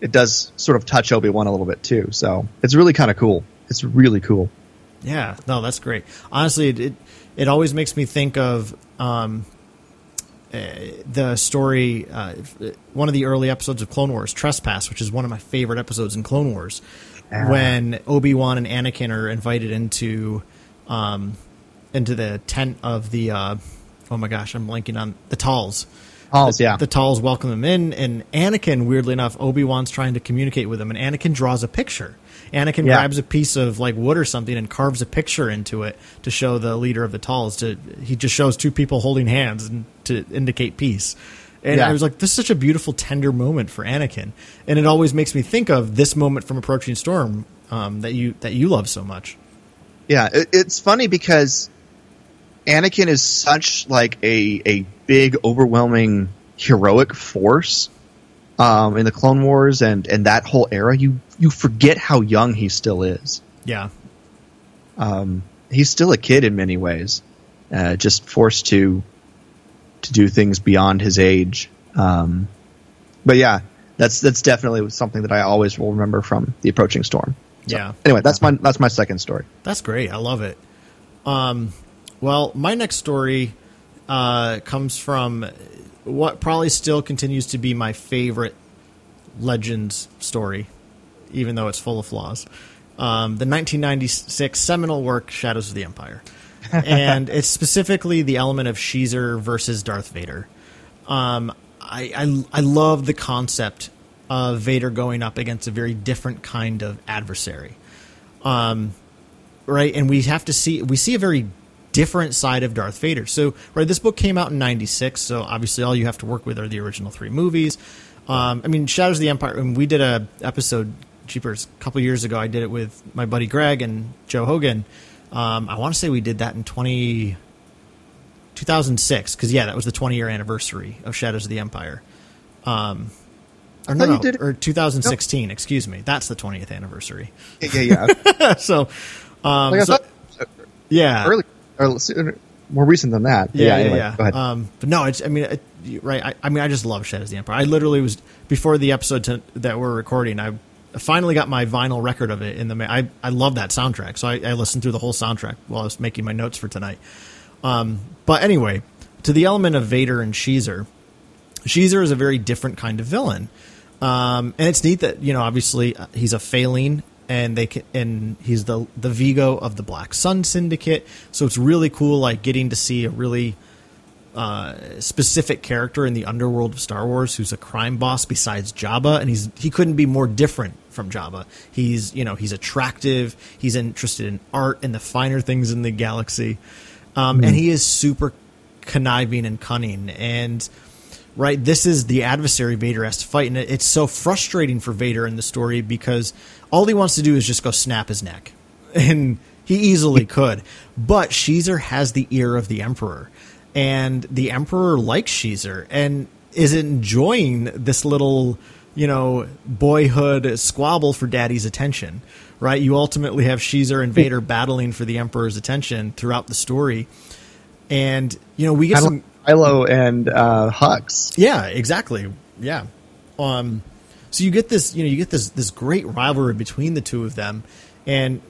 it does sort of touch Obi Wan a little bit too. So it's really kind of cool. It's really cool. Yeah, no, that's great. Honestly, it it, it always makes me think of um, the story, uh, one of the early episodes of Clone Wars, Trespass, which is one of my favorite episodes in Clone Wars, when Obi Wan and Anakin are invited into um, into the tent of the uh, oh my gosh, I'm blanking on the Talz. Halls, yeah. The Talz welcome them in, and Anakin, weirdly enough, Obi Wan's trying to communicate with him, and Anakin draws a picture. Anakin Yeah. grabs a piece of like wood or something and carves a picture into it to show the leader of the Talz. To he just shows two people holding hands and to indicate peace. And Yeah. I was like, this is such a beautiful, tender moment for Anakin, and it always makes me think of this moment from Approaching Storm um, that you that you love so much. Yeah, it, it's funny because Anakin is such like a a big, overwhelming, heroic force um, in the Clone Wars and and that whole era. You you forget how young he still is. Yeah, He's still a kid in many ways, uh, just forced to to do things beyond his age. Um, but yeah, that's that's definitely something that I always will remember from the approaching storm. So, Yeah. Anyway, that's my that's my second story. That's great. I love it. Um, well, my next story uh, comes from what probably still continues to be my favorite Legends story, even though it's full of flaws. Um, the 1996 seminal work, Shadows of the Empire. and it's specifically the element of Xizor versus Darth Vader. Um, I, I, I love the concept of Vader going up against a very different kind of adversary right? And we have to see we see a very different side of Darth Vader. So, right, this book came out in '96, so obviously all you have to work with are the original three movies. Um, I mean, Shadows of the Empire. And we did a episode, Jeepers, a couple years ago. I did it with my buddy Greg and Joe Hogan. Um, I want to say we did that in 20, 2006, because yeah, that was the 20 year anniversary of Shadows of the Empire. Um, or no, no, or 2016. Excuse me, that's the 20th anniversary. Yeah, yeah. so, um, like I so- yeah, early, or more recent than that. Yeah, yeah, anyway, yeah. Go ahead. Um, but no, it's. I mean, it, right? I, I mean, I just love Shadows of the Empire. I literally was before the episode to, that we're recording. I finally got my vinyl record of it in the. ma- I I love that soundtrack, so I, I listened through the whole soundtrack while I was making my notes for tonight. Um, but anyway, to the element of Vader and Xizor, Xizor is a very different kind of villain, um, and it's neat that you know obviously uh, he's a Falleen, and they can, and he's the the Vigo of the Black Sun Syndicate. So it's really cool, like getting to see a really uh, specific character in the underworld of Star Wars who's a crime boss besides Jabba, and he's he couldn't be more different from Jabba. He's you know he's attractive, he's interested in art and the finer things in the galaxy, um, and he is super conniving and cunning and right? This is the adversary vader has to fight. And it's so frustrating for vader in the story because all he wants to do is just go snap his neck. And he easily could. But Xizor has the ear of the emperor. And the emperor likes Xizor and is enjoying this little you know boyhood squabble for daddy's attention right? You ultimately have Xizor and Vader battling for the emperor's attention throughout the story. And you know we get some Kylo and uh, Hux. yeah, exactly. Yeah. Um, so you get this, you know, you get this this great rivalry between the two of them, and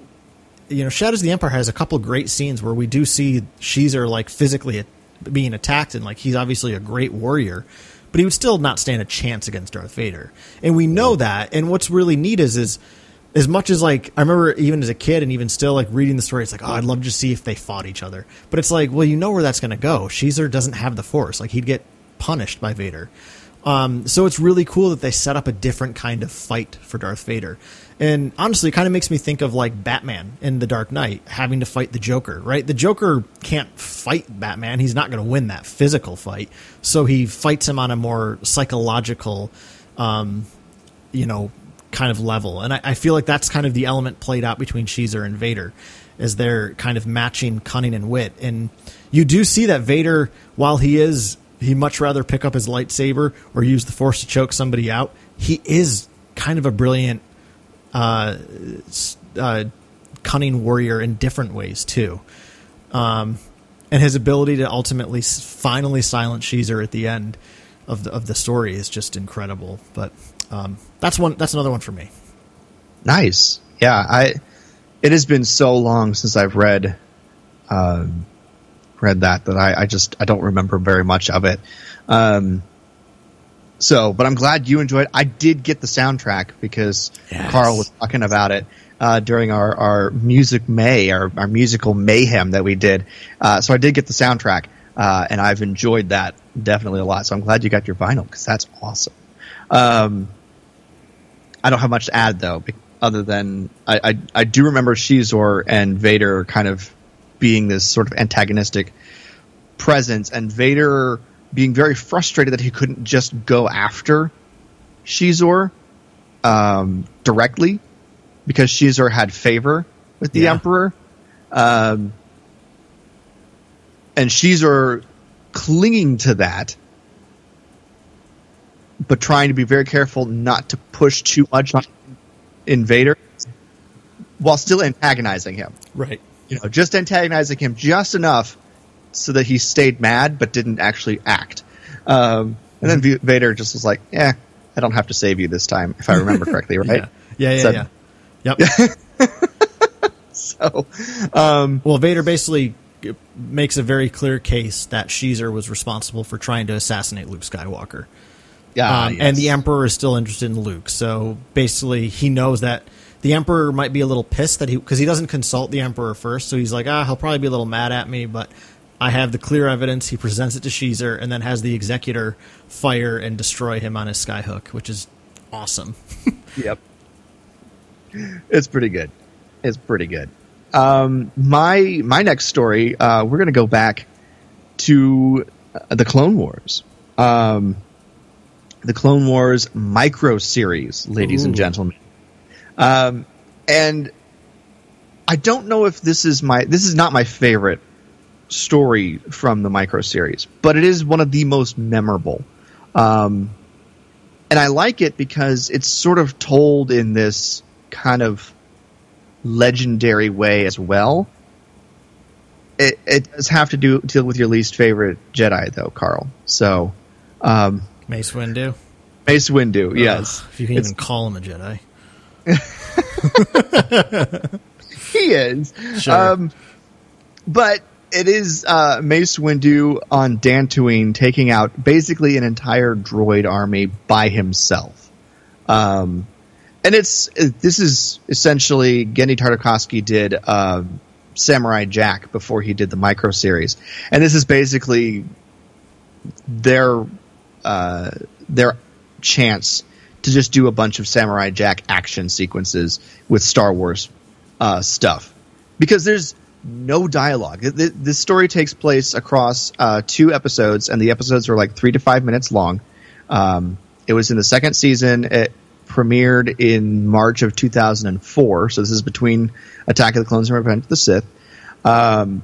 you know, Shadows of the Empire has a couple great scenes where we do see Xizor like physically being attacked, and like he's obviously a great warrior, but he would still not stand a chance against Darth Vader, and we know that. And what's really neat is is as much as like I remember even as a kid and even still like reading the story, it's like oh I'd love to see if they fought each other, but it's like well you know where that's going to go. Xizor doesn't have the Force, like he'd get punished by Vader. Um, so it's really cool that they set up a different kind of fight for Darth Vader. And honestly, it kind of makes me think of like Batman in The Dark Knight having to fight the Joker, right? The Joker can't fight Batman. He's not going to win that physical fight. So he fights him on a more psychological, um, you know, kind of level. And I, I feel like that's kind of the element played out between Xizor and Vader, is they're kind of matching cunning and wit. And you do see that Vader, while he is he much rather pick up his lightsaber or use the Force to choke somebody out, he is kind of a brilliant, uh, uh, cunning warrior in different ways too. Um, and his ability to ultimately finally silence Sheezer at the end of the of the story is just incredible. But um, that's one. That's another one for me. Nice. Yeah, I. It has been so long since I've read, um, read that that I, I just I don't remember very much of it. Um, so, but I'm glad you enjoyed. I did get the soundtrack because Yes. Carl was talking about it uh, during our our music May, our our musical mayhem that we did. Uh, so I did get the soundtrack, uh, and I've enjoyed that definitely a lot. So I'm glad you got your vinyl because that's awesome. Um, I don't have much to add though, other than I, I, I do remember Xizor and Vader kind of being this sort of antagonistic presence, and Vader being very frustrated that he couldn't just go after Xizor um, directly because Xizor had favor with the Yeah. Emperor, um, and Shizor clinging to that but trying to be very careful not to push too much on Invader while still antagonizing him. Right. You know, just antagonizing him just enough so that he stayed mad but didn't actually act. Um, and then V- Vader just was like, "Yeah, I don't have to save you this time, if I remember correctly, right?" Yeah. Yeah. Yeah. Said- yeah. Yep. So, um, well, Vader basically makes a very clear case that Xizor was responsible for trying to assassinate Luke Skywalker. Yeah, um, yes. and the Emperor is still interested in Luke. So basically, he knows that the Emperor might be a little pissed that he because he doesn't consult the Emperor first. So he's like, ah, he'll probably be a little mad at me, but I have the clear evidence. He presents it to Xizor and then has the Executor fire and destroy him on his skyhook, which is awesome. Yep. It's pretty good. It's pretty good. Um, my my next story, uh, we're going to go back to uh, the Clone Wars. Um, the Clone Wars micro series, ladies and gentlemen. Um, and I don't know if this is my this is not my favorite story from the micro series, but it is one of the most memorable. Um, and I like it because it's sort of told in this kind of legendary way as well. it, it does have to do deal with your least favorite Jedi, though, Carl. So, um, Mace Windu. Mace Windu, yes, Ugh, if you can It's- even call him a Jedi. he is. Sure. Um, but it is uh, Mace Windu on Dantooine taking out basically an entire droid army by himself. Um, and it's this is essentially Genndy Tartakovsky did uh, Samurai Jack before he did the micro series, and this is basically their their chance to just do a bunch of Samurai Jack action sequences with Star Wars uh, stuff because there's no dialogue. Th- th- This story takes place across uh, two episodes, and the episodes are like three to five minutes long. Um, it was in the second season. It premiered in March of 2004, so this is between Attack of the Clones and Revenge of the Sith. Um,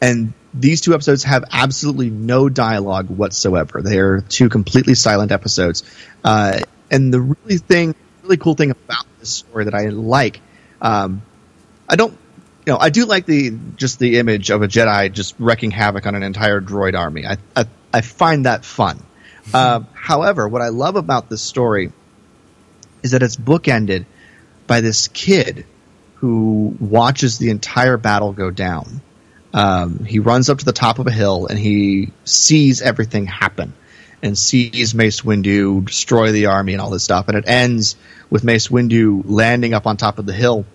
and these two episodes have absolutely no dialogue whatsoever. They are two completely silent episodes. Uh, and the really thing, really cool thing about this story that I like, um, I don't, you know, I do like the just the image of a Jedi just wrecking havoc on an entire droid army. I I, I find that fun. Uh, however, what I love about this story is that it's bookended by this kid who watches the entire battle go down. Um, he runs up to the top of a hill and he sees everything happen and sees Mace Windu destroy the army and all this stuff. And it ends with Mace Windu landing up on top of the hill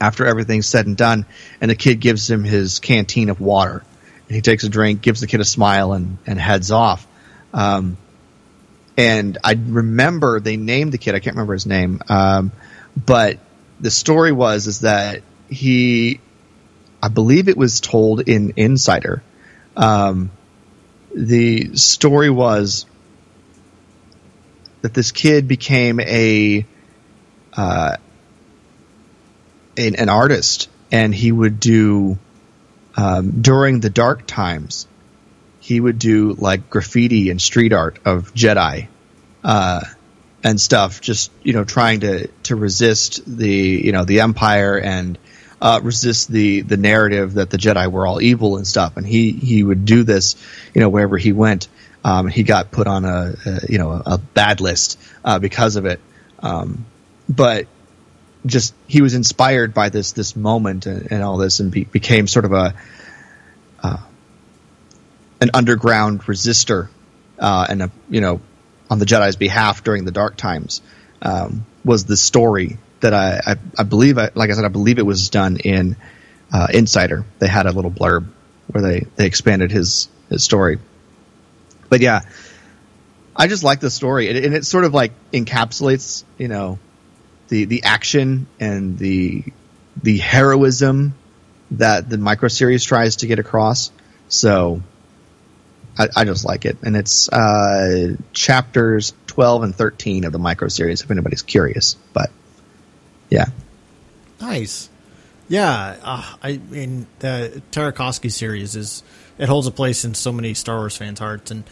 after everything's said and done. And the kid gives him his canteen of water. And he takes a drink, gives the kid a smile, and, and heads off. Um, and I remember they named the kid. I can't remember his name, um, but the story was is that he, I believe it was told in Insider. Um, the story was that this kid became a uh, an, an artist, and he would do um, during the dark times he would do like graffiti and street art of Jedi uh, and stuff, just you know, trying to to resist the you know the Empire and uh, resist the the narrative that the Jedi were all evil and stuff. And he he would do this, you know, wherever he went. Um, he got put on a, a you know a bad list uh, because of it. Um, but just he was inspired by this this moment and, and all this, and be, became sort of a uh, an underground resistor, uh, and a you know on the Jedi's behalf during the dark times. Um, was the story that I I, I believe I, like I said I believe it was done in uh, Insider. They had a little blurb where they they expanded his his story. But yeah, I just like the story, and it, and it sort of like encapsulates you know the the action and the the heroism that the micro series tries to get across. So I, I just like it, and it's uh, chapters twelve and thirteen of the micro series. If anybody's curious, but yeah, Nice. Yeah, uh, I mean the Tarkovsky series is it holds a place in so many Star Wars fans' hearts, and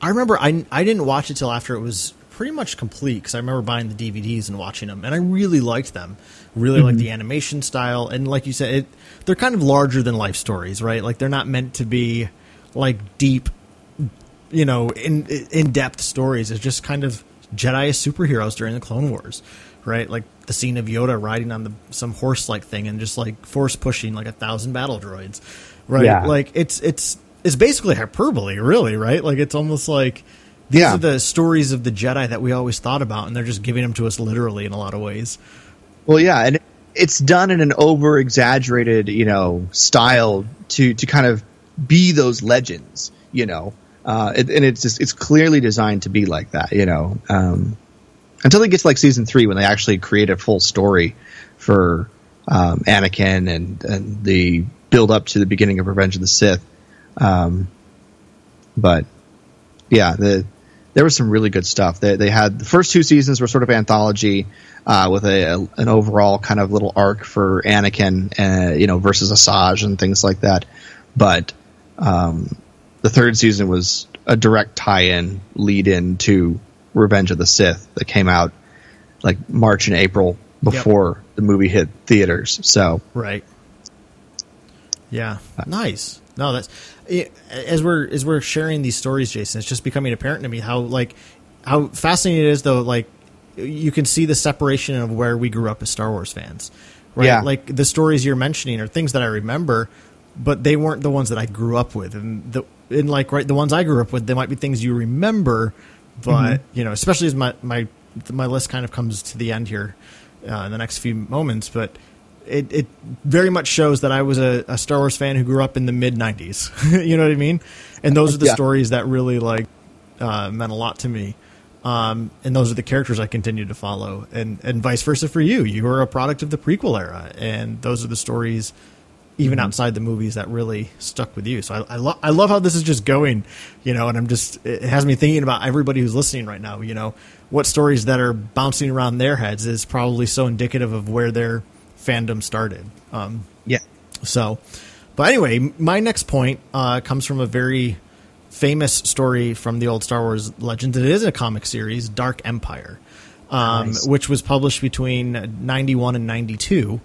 I remember I I didn't watch it till after it was pretty much complete because I remember buying the DVDs and watching them, and I really liked them. Really liked the animation style, and like you said, it they're kind of larger than life stories, right? Like they're not meant to be like deep, you know, in in depth stories. It's just kind of Jedi as superheroes during the Clone Wars, right? Like the scene of Yoda riding on the some horse like thing and just like force pushing like a thousand battle droids, right? Yeah. Like it's it's it's basically hyperbole, really, right? Like it's almost like these Yeah. are the stories of the Jedi that we always thought about, and they're just giving them to us literally in a lot of ways. Well, yeah, and it's done in an over exaggerated, you know, style to to kind of be those legends, you know, uh, and it's just it's clearly designed to be like that, you know. Um, until they get to like season three, when they actually create a full story for um, Anakin and and the build up to the beginning of Revenge of the Sith. Um, but yeah, the there was some really good stuff. They they had the first two seasons were sort of anthology uh, with a, an overall kind of little arc for Anakin, uh, you know, versus Asajj and things like that. But um, the third season was a direct tie-in, lead-in to Revenge of the Sith that came out like March and April before the movie hit theaters. So Right. Yeah, nice. No, that's eh, as we're as we're sharing these stories, Jason. It's just becoming apparent to me how like how fascinating it is, though. Like you can see the separation of where we grew up as Star Wars fans, right? Yeah. Like the stories you're mentioning are things that I remember, but they weren't the ones that I grew up with, and the and like right the ones I grew up with, they might be things you remember, but you know, especially as my my my list kind of comes to the end here uh, in the next few moments, but it, it very much shows that I was a, a Star Wars fan who grew up in the mid '90s. you know what I mean? And those are the Yeah. stories that really like uh, meant a lot to me. Um, and those are the characters I continue to follow, and and vice versa for you. You are a product of the prequel era, and those are the stories, even outside the movies, that really stuck with you. So I I, lo- I love how this is just going, you know. And I'm just it has me thinking about everybody who's listening right now. You know, what stories that are bouncing around their heads is probably so indicative of where their fandom started. Um, Yeah. so, but anyway, my next point uh, comes from a very famous story from the old Star Wars legends. It is a comic series, Dark Empire, um, Nice. which was published between 91 and 92.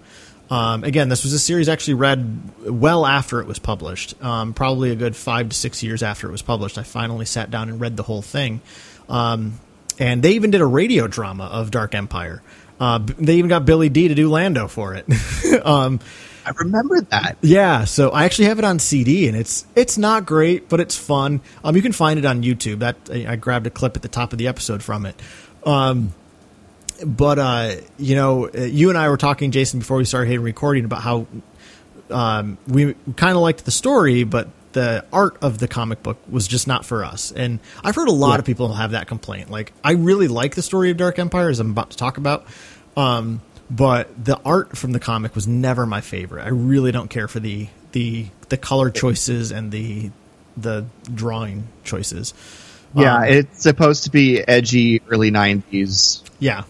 Um, again, this was a series actually read well after it was published, um, probably a good five to six years after it was published. I finally sat down and read the whole thing. Um, and they even did a radio drama of Dark Empire. Uh, they even got Billy Dee to do Lando for it. um, I remember that. yeah, so I actually have it on CD, and it's it's not great, but it's fun. Um, you can find it on YouTube. That I I grabbed a clip at the top of the episode from it. Um, but uh, you know, you and I were talking, Jason, before we started hitting recording about how um, we kind of liked the story, but the art of the comic book was just not for us. And I've heard a lot Yeah. of people have that complaint. Like, I really like the story of Dark Empire, as I'm about to talk about. Um, but the art from the comic was never my favorite. I really don't care for the the the color choices and the the drawing choices. Yeah, Um, it's supposed to be edgy early '90s yeah,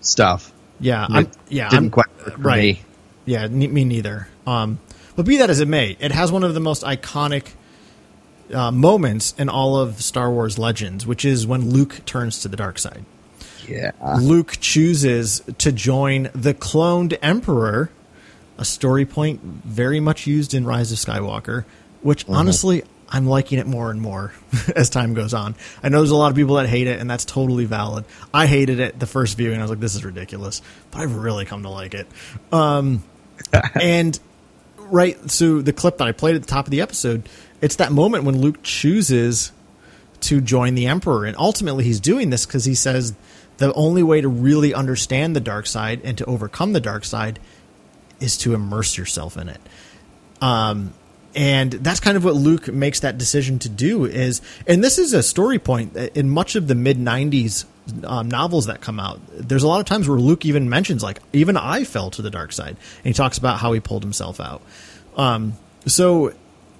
stuff. yeah, It I'm, yeah. didn't I'm, quite right. me. Yeah, me neither. Um, but be that as it may, it has one of the most iconic uh, moments in all of Star Wars Legends, which is when Luke turns to the dark side. Yeah, Luke chooses to join the cloned Emperor, a story point very much used in Rise of Skywalker, which honestly, I'm liking it more and more as time goes on. I know there's a lot of people that hate it, and that's totally valid. I hated it the first viewing. I was like, this is ridiculous, but I've really come to like it. Um, and right, so the clip that I played at the top of the episode, it's that moment when Luke chooses to join the Emperor. And ultimately, he's doing this because he says the only way to really understand the dark side and to overcome the dark side is to immerse yourself in it. Um, and that's kind of what Luke makes that decision to do. Is and this is a story point in much of the mid '90s um, novels that come out. There's a lot of times where Luke even mentions like even I fell to the dark side, and he talks about how he pulled himself out. Um, so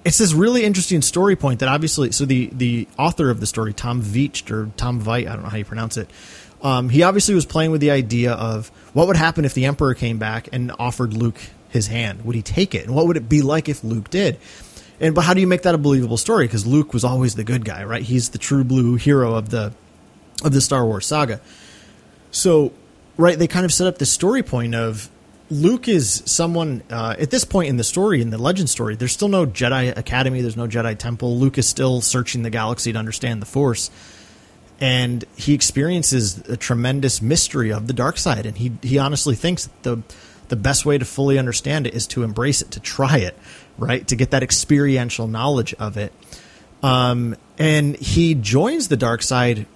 it's this really interesting story point that obviously so the the author of the story tom veitch or tom veit i don't know how you pronounce it um, he obviously was playing with the idea of what would happen if the emperor came back and offered luke his hand would he take it and what would it be like if luke did and but how do you make that a believable story because luke was always the good guy right he's the true blue hero of the of the star wars saga so, right, they kind of set up this story point of Luke is someone uh, at this point in the story, in the legend story. There's still no Jedi Academy. There's no Jedi Temple. Luke is still searching the galaxy to understand the Force, and he experiences a tremendous mystery of the dark side. And he he honestly thinks that the the best way to fully understand it is to embrace it, to try it, right, to get that experiential knowledge of it. Um, and he joins the dark side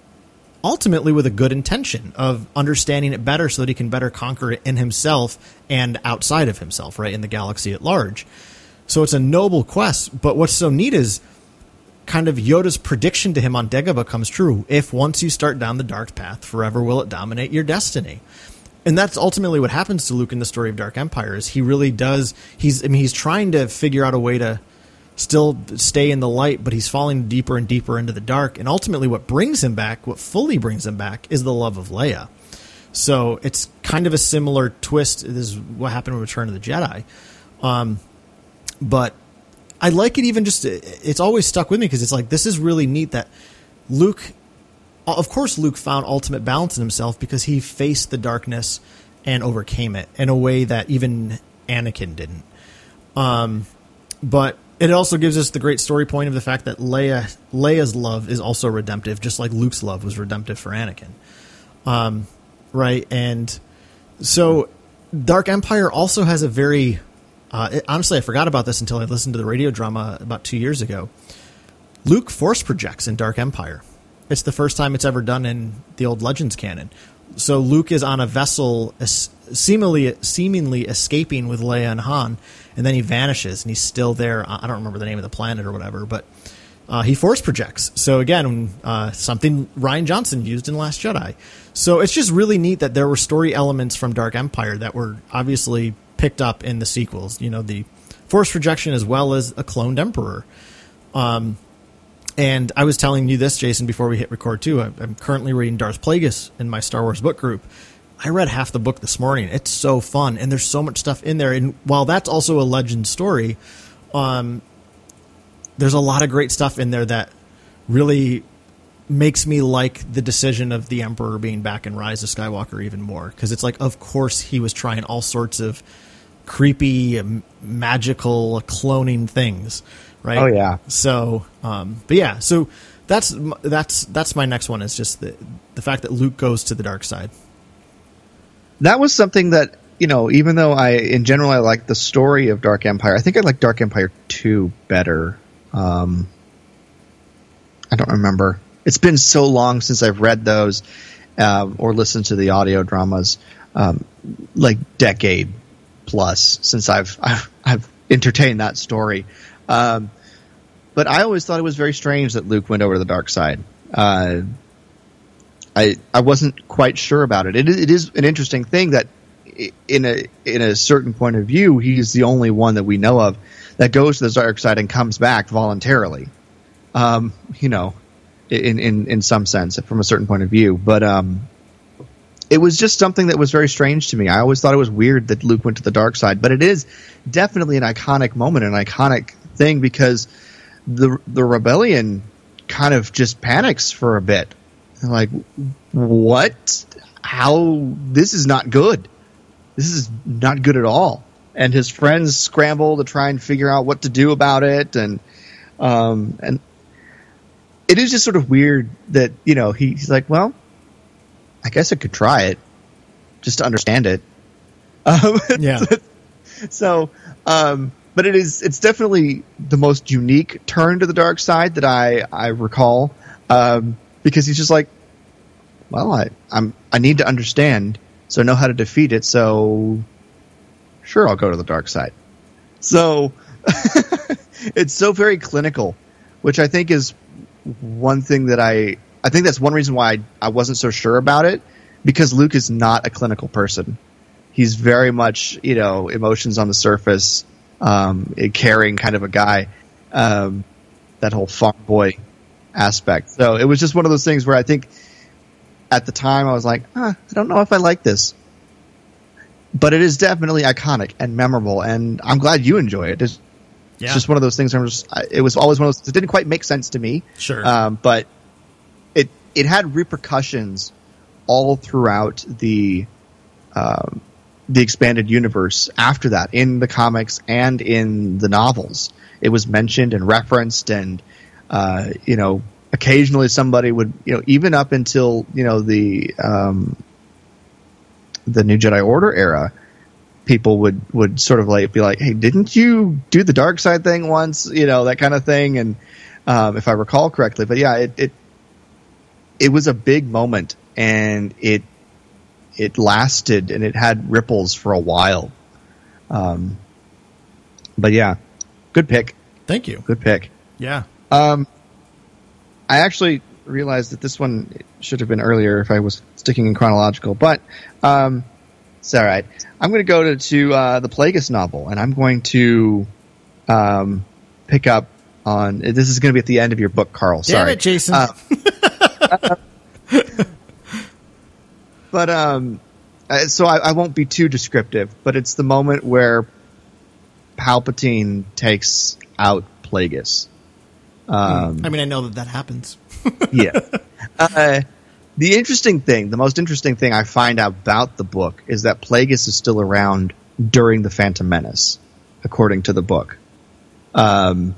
ultimately with a good intention of understanding it better so that he can better conquer it in himself and outside of himself, right, in the galaxy at large. So it's a noble quest, but what's so neat is kind of Yoda's prediction to him on Dagobah comes true. If once you start down the dark path, forever will it dominate your destiny. And that's ultimately what happens to Luke in the story of Dark Empire is he really does he's I mean he's trying to figure out a way to still stay in the light, but he's falling deeper and deeper into the dark. And ultimately, what brings him back, what fully brings him back, is the love of Leia. So it's kind of a similar twist. This is what happened with Return of the Jedi. Um, but I like it even just, it's always stuck with me because it's like, this is really neat that Luke, of course, Luke found ultimate balance in himself because he faced the darkness and overcame it in a way that even Anakin didn't. Um, but it also gives us the great story point of the fact that Leia Leia's love is also redemptive, just like Luke's love was redemptive for Anakin. Um, right, and so Dark Empire also has a very uh, it, honestly, I forgot about this until I listened to the radio drama about two years ago. Luke force projects in Dark Empire. It's the first time it's ever done in the old Legends canon. So Luke is on a vessel, seemingly seemingly escaping with Leia and Han, and then he vanishes, and he's still there. I don't remember the name of the planet or whatever, but uh, he force projects. So again, uh, something Rian Johnson used in Last Jedi. So it's just really neat that there were story elements from Dark Empire that were obviously picked up in the sequels. You know, the force projection as well as a cloned Emperor. Um, and I was telling you this, Jason, before we hit record too. I'm currently reading Darth Plagueis in my Star Wars book group. I read half the book this morning. It's so fun, and there's so much stuff in there. And while that's also a legend story, um, there's a lot of great stuff in there that really makes me like the decision of the Emperor being back in Rise of Skywalker even more because it's like, of course, he was trying all sorts of creepy, magical cloning things, right? Oh yeah. So, um, but yeah, so that's that's that's my next one is just the the fact that Luke goes to the dark side. That was something that you know, even though I, in general, I like the story of Dark Empire. I think I like Dark Empire two better. Um, I don't remember. It's been so long since I've read those uh, or listened to the audio dramas, um, like decade plus since I've I've, I've entertained that story. Um, but I always thought it was very strange that Luke went over to the dark side. Uh, I I wasn't quite sure about it. it. It is an interesting thing that in a in a certain point of view, he's the only one that we know of that goes to the dark side and comes back voluntarily. Um, you know, in in in some sense, from a certain point of view, but um, it was just something that was very strange to me. I always thought it was weird that Luke went to the dark side, but it is definitely an iconic moment, an iconic thing because the the rebellion kind of just panics for a bit. They're like, what? How? This is not good. This is not good at all. And his friends scramble to try and figure out what to do about it, and um, and it is just sort of weird that you know he, he's like, well, I guess I could try it just to understand it. Um, yeah. so, um, but it is it's definitely the most unique turn to the dark side that I I recall um, because he's just like, well, I I'm I need to understand, so I know how to defeat it. So, sure, I'll go to the dark side. So, it's so very clinical, which I think is one thing that I I think that's one reason why I, I wasn't so sure about it because Luke is not a clinical person. He's very much you know emotions on the surface, um, caring kind of a guy. Um, that whole farm boy aspect. So it was just one of those things where I think at the time I was like, I don't know if I like this. But it is definitely iconic and memorable, and I'm glad you enjoy it. It's, yeah. it's just one of those things. Where just, it was always one of those. It didn't quite make sense to me. Sure. Um, but it it had repercussions all throughout the um, the expanded universe after that in the comics and in the novels. It was mentioned and referenced, and uh, you know, occasionally somebody would, you know, even up until you know the um, the New Jedi Order era, people would would sort of like be like, "Hey, didn't you do the dark side thing once?" You know, that kind of thing, and um, if I recall correctly. But yeah, it, it it was a big moment and it it lasted and it had ripples for a while. Um, but yeah, good pick. Thank you. Good pick. Yeah. Um, I actually realized that this one should have been earlier if I was sticking in chronological, but um, it's all right. I'm going to go to, to uh, the Plagueis novel, and I'm going to um, pick up on. This is going to be at the end of your book, Carl. Sorry, Damn it, Jason. Uh, but um, uh, so I, I, won't be too descriptive, but it's the moment where Palpatine takes out Plagueis. Um, I mean, I know that that happens. yeah. Uh, the interesting thing, the most interesting thing I find out about the book is that Plagueis is still around during the Phantom Menace, according to the book. Um,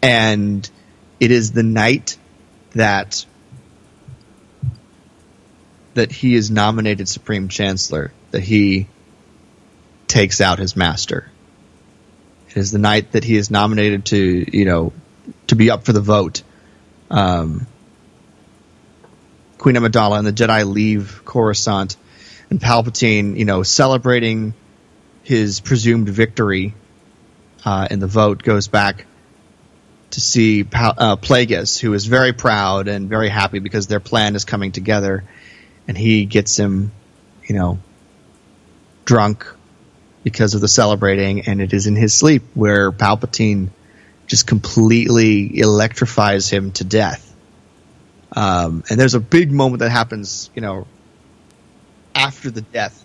and it is the night that that he is nominated Supreme Chancellor that he takes out his master. It is the night that he is nominated to, you know, to be up for the vote. Um, Queen Amidala and the Jedi leave Coruscant, and Palpatine, you know, celebrating his presumed victory uh, in the vote, goes back to see pa- uh, Plagueis, who is very proud and very happy because their plan is coming together, and he gets him, you know, drunk because of the celebrating, and it is in his sleep where Palpatine just completely electrifies him to death. Um, and there's a big moment that happens, you know, after the death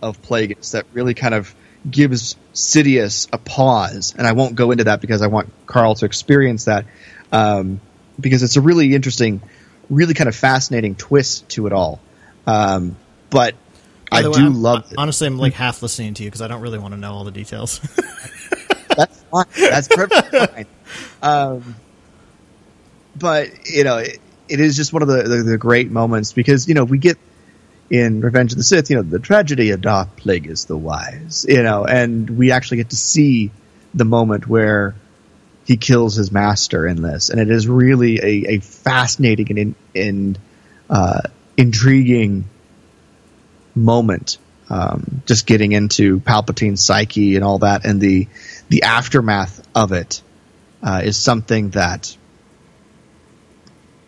of Plagueis that really kind of gives Sidious a pause. And I won't go into that because I want Carl to experience that um, because it's a really interesting, really kind of fascinating twist to it all. Um, but I way, do I'm- love it. Honestly, I'm like half listening to you because I don't really want to know all the details. That's fine. That's perfectly fine. Um, but you know, it, it is just one of the, the the great moments because you know we get in Revenge of the Sith, you know, the tragedy of Darth Plagueis the Wise, you know, and we actually get to see the moment where he kills his master in this, and it is really a, a fascinating and and uh, intriguing moment. Um, just getting into Palpatine's psyche and all that, and the the aftermath of it uh, is something that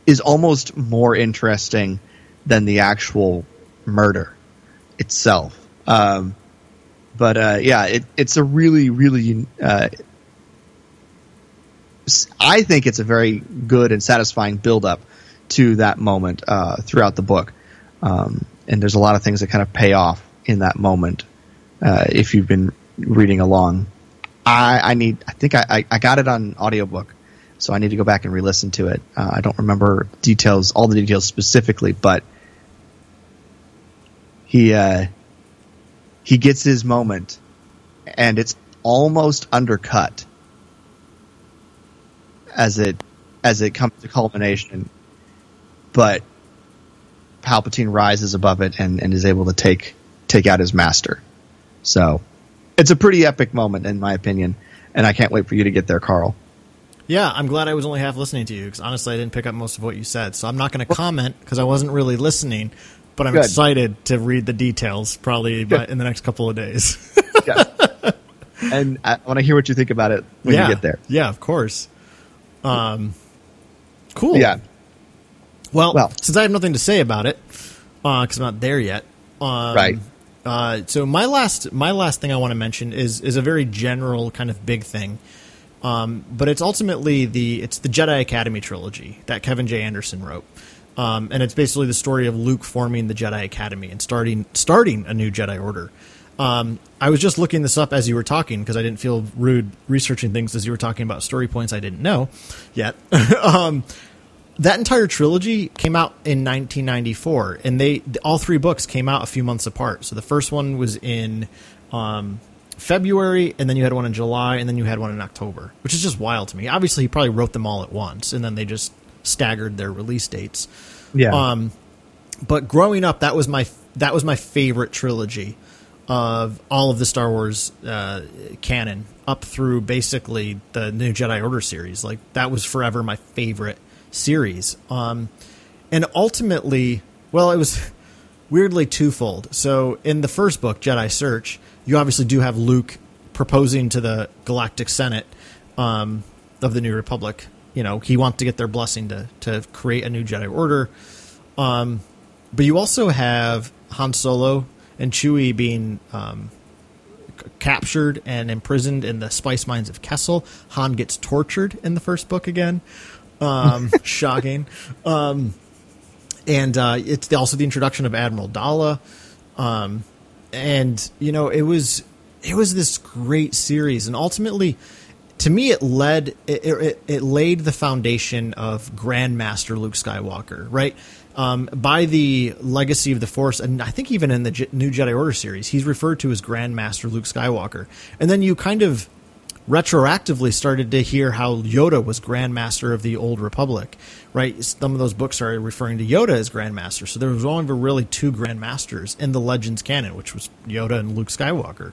is almost more interesting than the actual murder itself. Um, but uh, yeah, it, it's a really, really. Uh, I think it's a very good and satisfying build up to that moment uh, throughout the book, um, and there's a lot of things that kind of pay off in that moment uh, if you've been reading along. I, I need. I think I, I, I got it on audiobook, so I need to go back and re-listen to it. Uh, I don't remember details, all the details specifically, but he uh, he gets his moment, and it's almost undercut as it as it comes to culmination. But Palpatine rises above it and, and is able to take take out his master. So it's a pretty epic moment in my opinion, and I can't wait for you to get there, Carl. yeah, I'm glad I was only half listening to you because honestly, I didn't pick up most of what you said. So I'm not going to comment because I wasn't really listening. But I'm Good. excited to read the details probably by, in the next couple of days. Yes. and I want to hear what you think about it when yeah, you get there. Yeah, of course. Um, cool. Yeah. Well, Well. since I have nothing to say about it, because I'm not there yet. Um, Right. Uh, so my last my last thing I want to mention is is a very general kind of big thing, um, but it's ultimately the it's the Jedi Academy trilogy that Kevin J Anderson wrote, um, and it's basically the story of Luke forming the Jedi Academy and starting starting a new Jedi Order. Um, I was just looking this up as you were talking because I didn't feel rude researching things as you were talking about story points I didn't know yet. um, that entire trilogy came out in 1994, and they all three books came out a few months apart. So the first one was in um, February, and then you had one in July, and then you had one in October, which is just wild to me. Obviously, he probably wrote them all at once, and then they just staggered their release dates. Yeah. Um, but growing up, that was my that was my favorite trilogy of all of the Star Wars uh, canon up through basically the New Jedi Order series. Like that was forever my favorite series. Um, and ultimately, well, it was weirdly twofold. So in the first book, Jedi Search, you obviously do have Luke proposing to the Galactic Senate um, of the New Republic. You know, he wants to get their blessing to to create a new Jedi Order. Um, but you also have Han Solo and Chewie being um, c- captured and imprisoned in the spice mines of Kessel. Han gets tortured in the first book again. Um, shocking. Um, and uh, it's also the introduction of Admiral Daala. Um, and you know, it was it was this great series, and ultimately, to me, it led it, it, it laid the foundation of Grandmaster Luke Skywalker, right? Um, by the legacy of the Force, and I think even in the J- new Jedi Order series, he's referred to as Grandmaster Luke Skywalker. And then you kind of retroactively started to hear how Yoda was Grandmaster of the Old Republic, right? Some of those books are referring to Yoda as Grandmaster. So there was only really two Grandmasters in the Legends canon, which was Yoda and Luke Skywalker.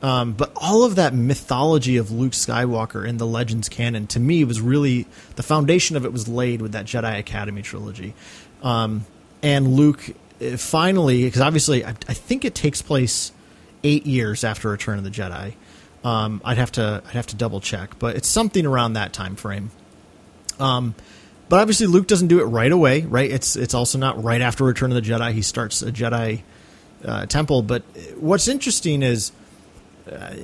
Um, but all of that mythology of Luke Skywalker in the Legends canon, to me, was really the foundation of it was laid with that Jedi Academy trilogy. Um, and Luke uh, finally, because obviously, I, I, think it takes place eight years after Return of the Jedi. Um, I'd have to I'd have to double check, but it's something around that time frame. Um, but obviously, Luke doesn't do it right away, right? It's it's also not right after Return of the Jedi. He starts a Jedi uh, temple. But what's interesting is uh,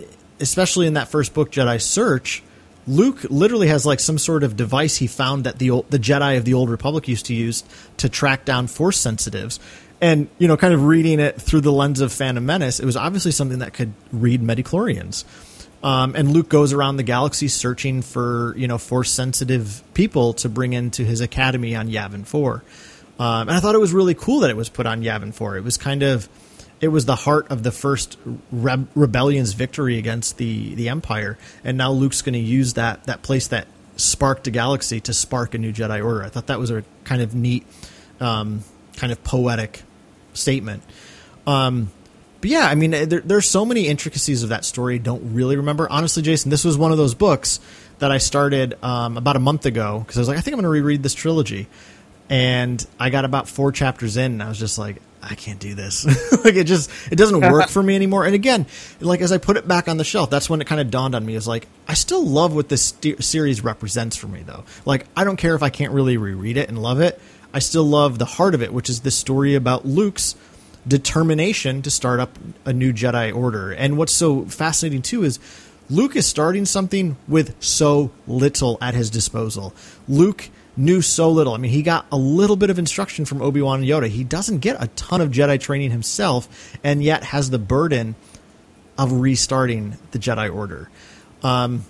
especially in that first book, Jedi Search, Luke literally has like some sort of device he found that the old, the Jedi of the Old Republic used to use to track down Force sensitives. And you know, kind of reading it through the lens of Phantom Menace, it was obviously something that could read midichlorians. Um, and Luke goes around the galaxy searching for you know force sensitive people to bring into his academy on Yavin Four. Um, and I thought it was really cool that it was put on Yavin Four. It was kind of it was the heart of the first Re- rebellion's victory against the the Empire, and now Luke's going to use that that place that sparked a galaxy to spark a new Jedi Order. I thought that was a kind of neat, um, kind of poetic statement. Um, but yeah, I mean, there, there's so many intricacies of that story. Don't really remember honestly, Jason. This was one of those books that I started um, about a month ago because I was like, I think I'm going to reread this trilogy, and I got about four chapters in, and I was just like, I can't do this. like it just it doesn't work for me anymore. And again, like as I put it back on the shelf, that's when it kind of dawned on me. Is like I still love what this st- series represents for me, though. Like I don't care if I can't really reread it and love it. I still love the heart of it, which is this story about Luke's determination to start up a new Jedi Order. And what's so fascinating too is Luke is starting something with so little at his disposal. Luke knew so little. I mean, he got a little bit of instruction from Obi Wan and Yoda. He doesn't get a ton of Jedi training himself, and yet has the burden of restarting the Jedi Order. Um,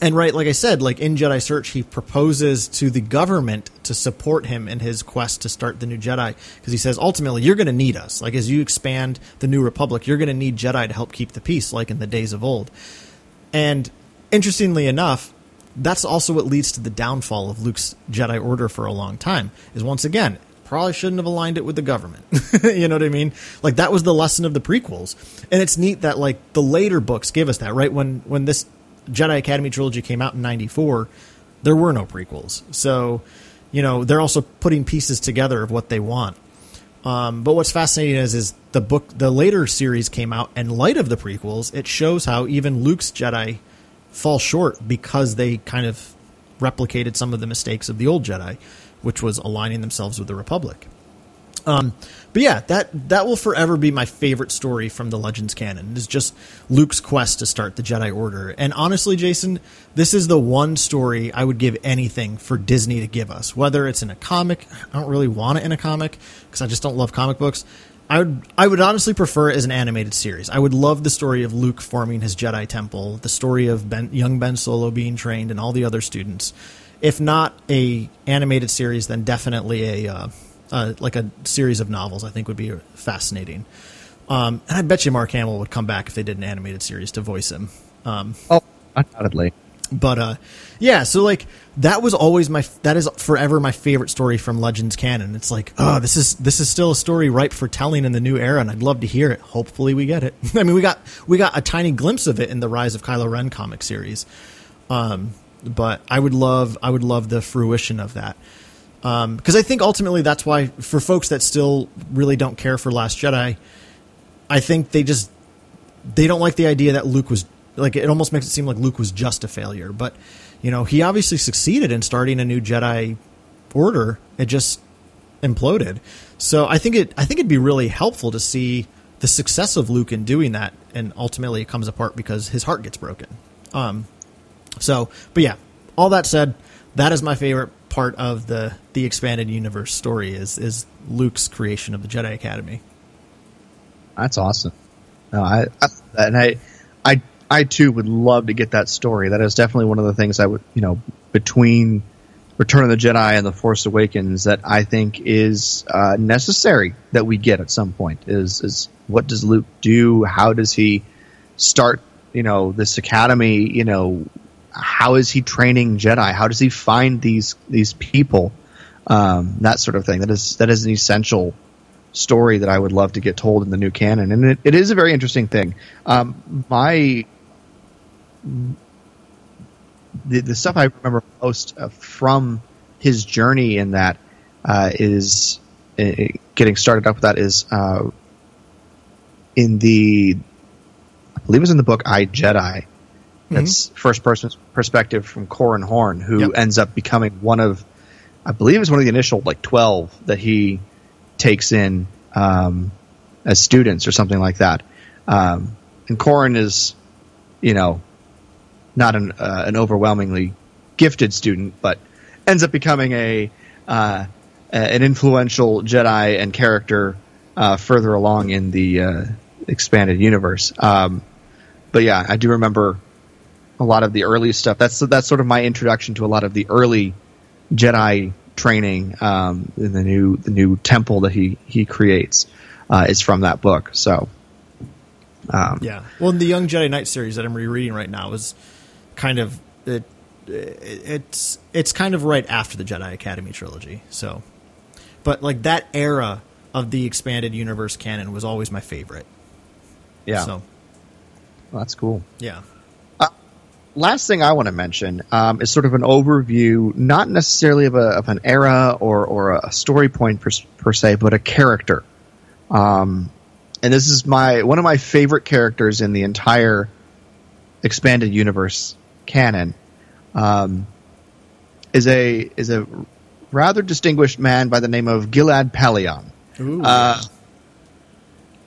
and right, like I said, like in Jedi Search, he proposes to the government to support him in his quest to start the new Jedi because he says ultimately you're going to need us. Like as you expand the New Republic, you're going to need Jedi to help keep the peace, like in the days of old. And interestingly enough, that's also what leads to the downfall of Luke's Jedi Order for a long time. Is once again, probably shouldn't have aligned it with the government. you know what I mean? Like that was the lesson of the prequels. And it's neat that like the later books give us that, right? When when this Jedi Academy trilogy came out in 94, there were no prequels. So, you know, they're also putting pieces together of what they want. Um, but what's fascinating is is the book the later series came out in light of the prequels, it shows how even Luke's Jedi fall short because they kind of replicated some of the mistakes of the old Jedi, which was aligning themselves with the Republic. Um, but yeah, that that will forever be my favorite story from the Legends canon. It is just Luke's quest to start the Jedi Order. And honestly, Jason, this is the one story I would give anything for Disney to give us. Whether it's in a comic, I don't really want it in a comic because I just don't love comic books. I would I would honestly prefer it as an animated series. I would love the story of Luke forming his Jedi temple, the story of ben, young Ben Solo being trained, and all the other students. If not a animated series, then definitely a uh, uh, like a series of novels. I think would be fascinating. Um, and I bet you Mark Hamill would come back if they did an animated series to voice him. Um, oh, undoubtedly but uh yeah so like that was always my that is forever my favorite story from legends canon it's like oh this is this is still a story ripe for telling in the new era and i'd love to hear it hopefully we get it i mean we got we got a tiny glimpse of it in the rise of kylo ren comic series um but i would love i would love the fruition of that um because i think ultimately that's why for folks that still really don't care for last jedi i think they just they don't like the idea that luke was like it almost makes it seem like Luke was just a failure, but you know he obviously succeeded in starting a new Jedi Order. It just imploded. So I think it I think it'd be really helpful to see the success of Luke in doing that, and ultimately it comes apart because his heart gets broken. Um, so, but yeah, all that said, that is my favorite part of the the expanded universe story is is Luke's creation of the Jedi Academy. That's awesome. No, I, I and I I I too would love to get that story. That is definitely one of the things I would, you know, between Return of the Jedi and The Force Awakens that I think is uh, necessary that we get at some point. Is is what does Luke do? How does he start you know this academy. You know, how is he training Jedi? How does he find these these people? Um, that sort of thing. That is that is an essential story that I would love to get told in the new canon, and it, it is a very interesting thing. Um, my the, the stuff I remember most uh, from his journey in that uh, is uh, getting started up with that is uh, in the I believe it was in the book I Jedi. That's first person perspective from Corran Horn, who Yep. ends up becoming one of, I believe it's one of the initial like twelve that he takes in um, as students or something like that. Um, and Corran is, you know, not an uh, an overwhelmingly gifted student, but ends up becoming a uh, an influential Jedi and character uh, further along in the uh, expanded universe. Um, but yeah, I do remember a lot of the early stuff. That's that's sort of my introduction to a lot of the early Jedi training um, in the new the new temple that he he creates uh, is from that book. So um, Yeah. Well, the Young Jedi Knight series that I'm rereading right now is kind of it, it's it's kind of right after the Jedi Academy trilogy. So, but like that era of the expanded universe canon was always my favorite. yeah, So, Well, that's cool. yeah. Last thing I want to mention um, is sort of an overview, not necessarily of, a, of an era or, or a story point per, per se, but a character. Um, and this is my one of my favorite characters in the entire expanded universe canon. Um, is a is a rather distinguished man by the name of Gilad Pellaeon. Uh,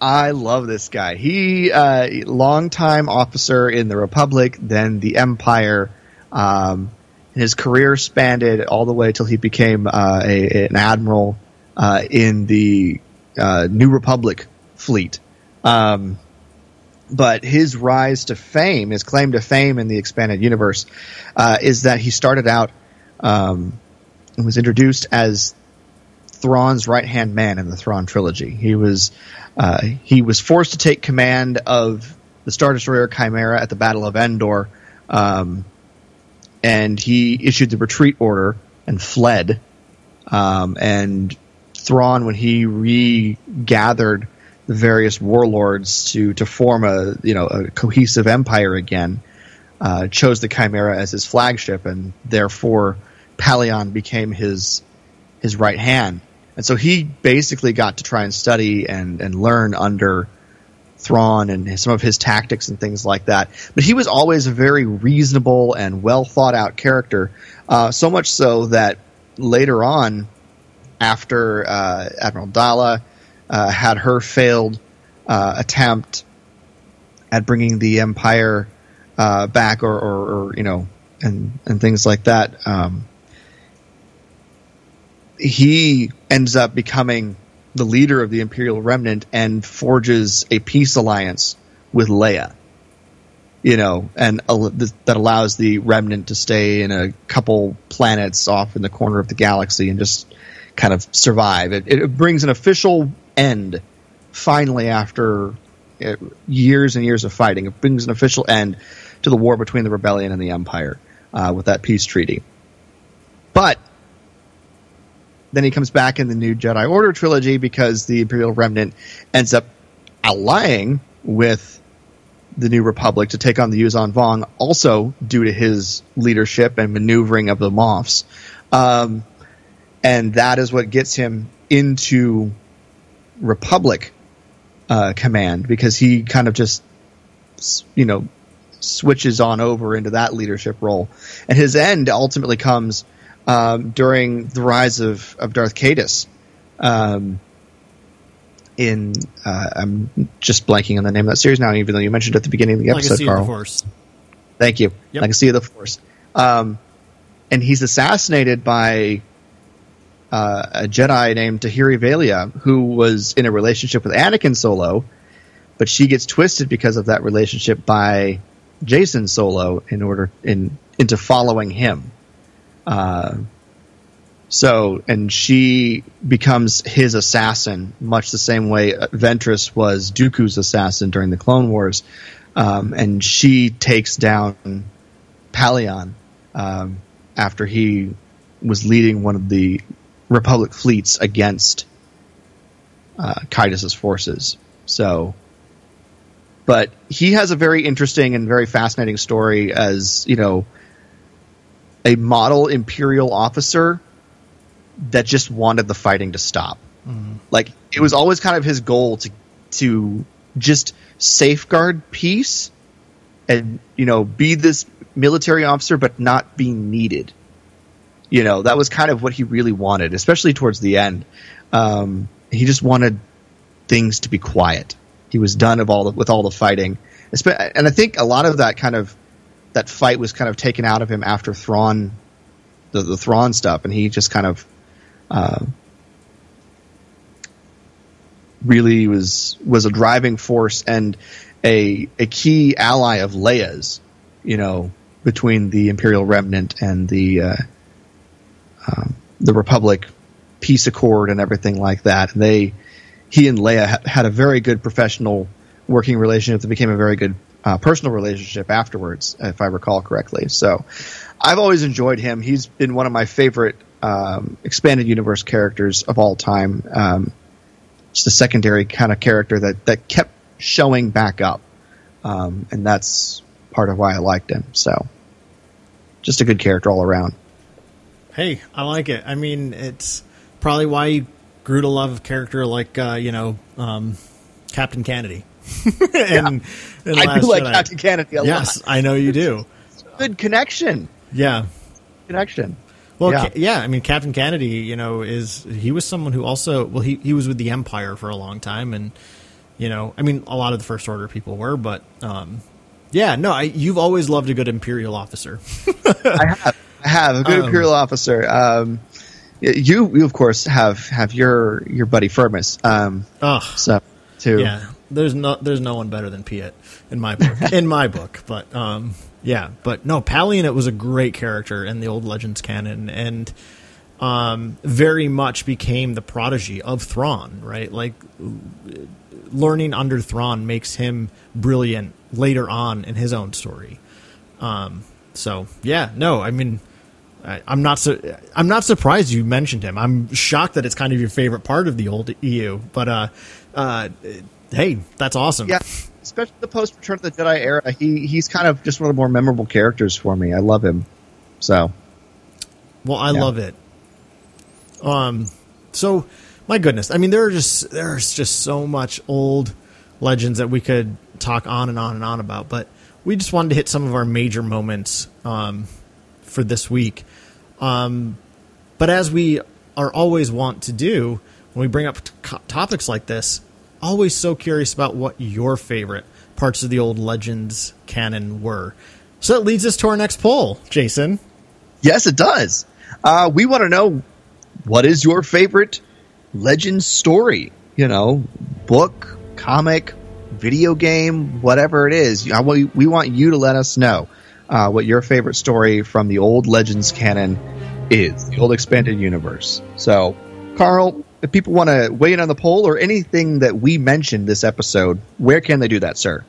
I love this guy. He, uh, longtime officer in the Republic, then the Empire. Um, his career spanned all the way till he became uh, a, an admiral uh, in the uh, New Republic fleet. Um, but his rise to fame, his claim to fame in the expanded universe, uh, is that he started out um, and was introduced as Thrawn's right hand man in the Thrawn trilogy. He was uh, he was forced to take command of the Star Destroyer Chimera at the Battle of Endor, um, and he issued the retreat order and fled. Um, and Thrawn, when he regathered the various warlords to to form a you know a cohesive empire again, uh, chose the Chimera as his flagship, and therefore Pellaeon became his his right hand. And so he basically got to try and study and, and learn under Thrawn and some of his tactics and things like that. But he was always a very reasonable and well thought out character. Uh, so much so that later on, after uh, Admiral Daala uh, had her failed uh, attempt at bringing the Empire uh, back, or, or, or you know, and and things like that. Um, he ends up becoming the leader of the Imperial Remnant and forges a peace alliance with Leia. You know, and al- th- that allows the Remnant to stay in a couple planets off in the corner of the galaxy and just kind of survive. It, it brings an official end, finally, after uh, years and years of fighting. It brings an official end to the war between the Rebellion and the Empire uh, with that peace treaty. But then he comes back in the new Jedi Order trilogy because the Imperial Remnant ends up allying with the New Republic to take on the Yuuzhan Vong, also due to his leadership and maneuvering of the Moffs. Um, and that is what gets him into Republic uh, command because he kind of just, you know, switches on over into that leadership role. And his end ultimately comes um, during the rise of, of Darth Caedus. Um, in uh, I'm just blanking on the name of that series now, even though you mentioned it at the beginning of the episode, Legacy of Carl. the Force. Thank you. Yep. Legacy of the Force. Um, and he's assassinated by uh, a Jedi named Tahiri Veila, who was in a relationship with Anakin Solo, but she gets twisted because of that relationship by Jacen Solo in order in into following him. Uh, So, and she becomes his assassin, much the same way Ventress was Dooku's assassin during the Clone Wars. Um, and she takes down Pellaeon um, after he was leading one of the Republic fleets against uh, forces. So, but he has a very interesting and very fascinating story as you know a model imperial officer that just wanted the fighting to stop. Mm-hmm. Like it was always kind of his goal to to just safeguard peace and you know be this military officer but not be needed. You know that was kind of what he really wanted, especially towards the end. Um, he just wanted things to be quiet. He was done of all the, with all the fighting, and I think a lot of that kind of that fight was kind of taken out of him after Thrawn, the, the Thrawn stuff, and he just kind of uh, really was was a driving force and a a key ally of Leia's, you know, between the Imperial Remnant and the uh, um, the Republic peace accord and everything like that. And they he and Leia ha- had a very good professional working relationship that became a very good uh, personal relationship afterwards, if I recall correctly. So I've always enjoyed him. He's been one of my favorite um, expanded universe characters of all time. Um, just a secondary kind of character that, that kept showing back up. Um, and that's part of why I liked him. So just a good character all around. Hey, I like it. I mean, it's probably why you grew to love a character like, uh, you know, um, Captain Canady. and, yeah. I do like. Captain Canady a yes, lot. I know you do. Good connection. Yeah. Connection. Well, yeah. Ca- yeah. I mean, Captain Canady, you know, is he was someone who also well, he he was with the Empire for a long time, and you know, I mean, a lot of the First Order people were, but um, yeah, no, I, you've always loved a good Imperial officer. I have, I have a good um, Imperial officer. Um, you, you of course have have your your buddy Firmus. Um, oh, so too. Yeah, there's no there's no one better than Piett in my book. in my book, but um, yeah, but no, it was a great character in the old Legends canon, and um, very much became the prodigy of Thrawn. Right, like learning under Thrawn makes him brilliant later on in his own story. Um, so yeah, no, I mean. I, I'm not so. I'm not surprised you mentioned him. I'm shocked that it's kind of your favorite part of the old EU. But uh, uh, hey, that's awesome. Yeah, especially the post Return of the Jedi era, he he's kind of just one of the more memorable characters for me. I love him. So, well, I yeah. love it. Um, so my goodness, I mean, there are just there's just so much old legends that we could talk on and on and on about, but we just wanted to hit some of our major moments um, for this week. Um, but as we are always want to do when we bring up t- topics like this, always so curious about what your favorite parts of the old Legends canon were. So that leads us to our next poll, Jason. Yes, it does. Uh, we want to know what is your favorite Legends story? You know, book, comic, video game, whatever it is. We want you to let us know uh, what your favorite story from the old Legends canon is, the old expanded universe. So, Carl, if people want to weigh in on the poll or anything that we mentioned this episode, where can they do that, sir?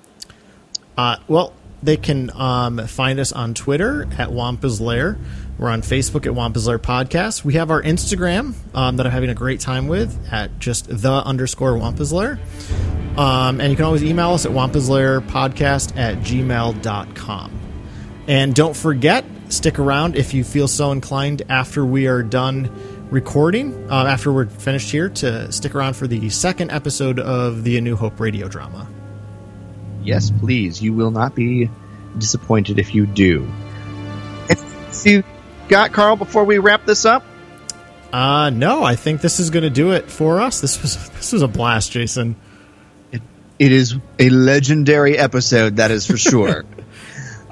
Uh, well, they can um, find us on Twitter at Wampa's Lair. We're on Facebook at Wampa's Lair Podcast. We have our Instagram um, that I'm having a great time with at just the underscore Wampa's Lair. Um, and you can always email us at Wampa's Lair Podcast at gmail.com. And don't forget, stick around if you feel so inclined after we are done recording uh, after we're finished here to stick around for the second episode of the A New Hope radio drama. Yes, please. You will not be disappointed if you do. See, you got Carl before we wrap this up? Uh no, I think this is going to do it for us. This was this was a blast, Jason. It, it is a legendary episode, that is for sure.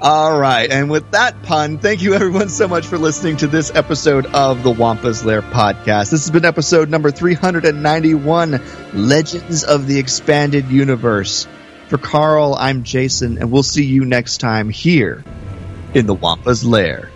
All right. And with that pun, thank you everyone so much for listening to this episode of the Wampa's Lair podcast. This has been episode number 391, Legends of the Expanded Universe. For Carl, I'm Jason, and we'll see you next time here in the Wampa's Lair.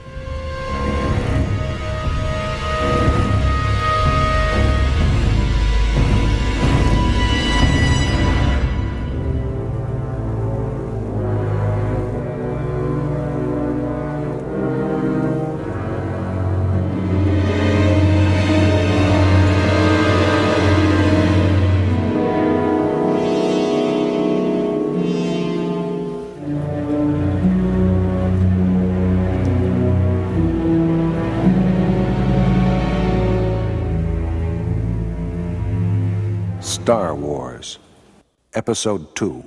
Episode 2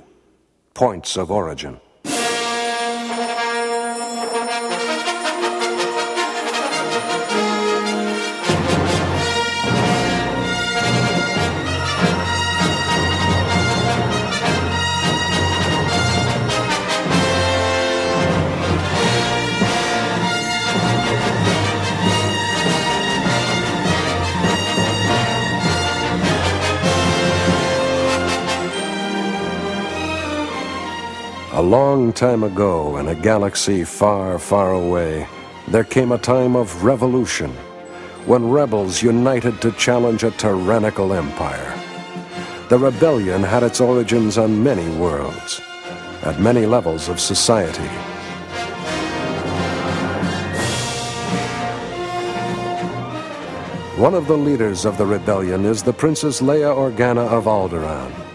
Points of Origin. A long time ago, in a galaxy far, far away, there came a time of revolution when rebels united to challenge a tyrannical empire. The rebellion had its origins on many worlds, at many levels of society. One of the leaders of the rebellion is the Princess Leia Organa of Alderaan.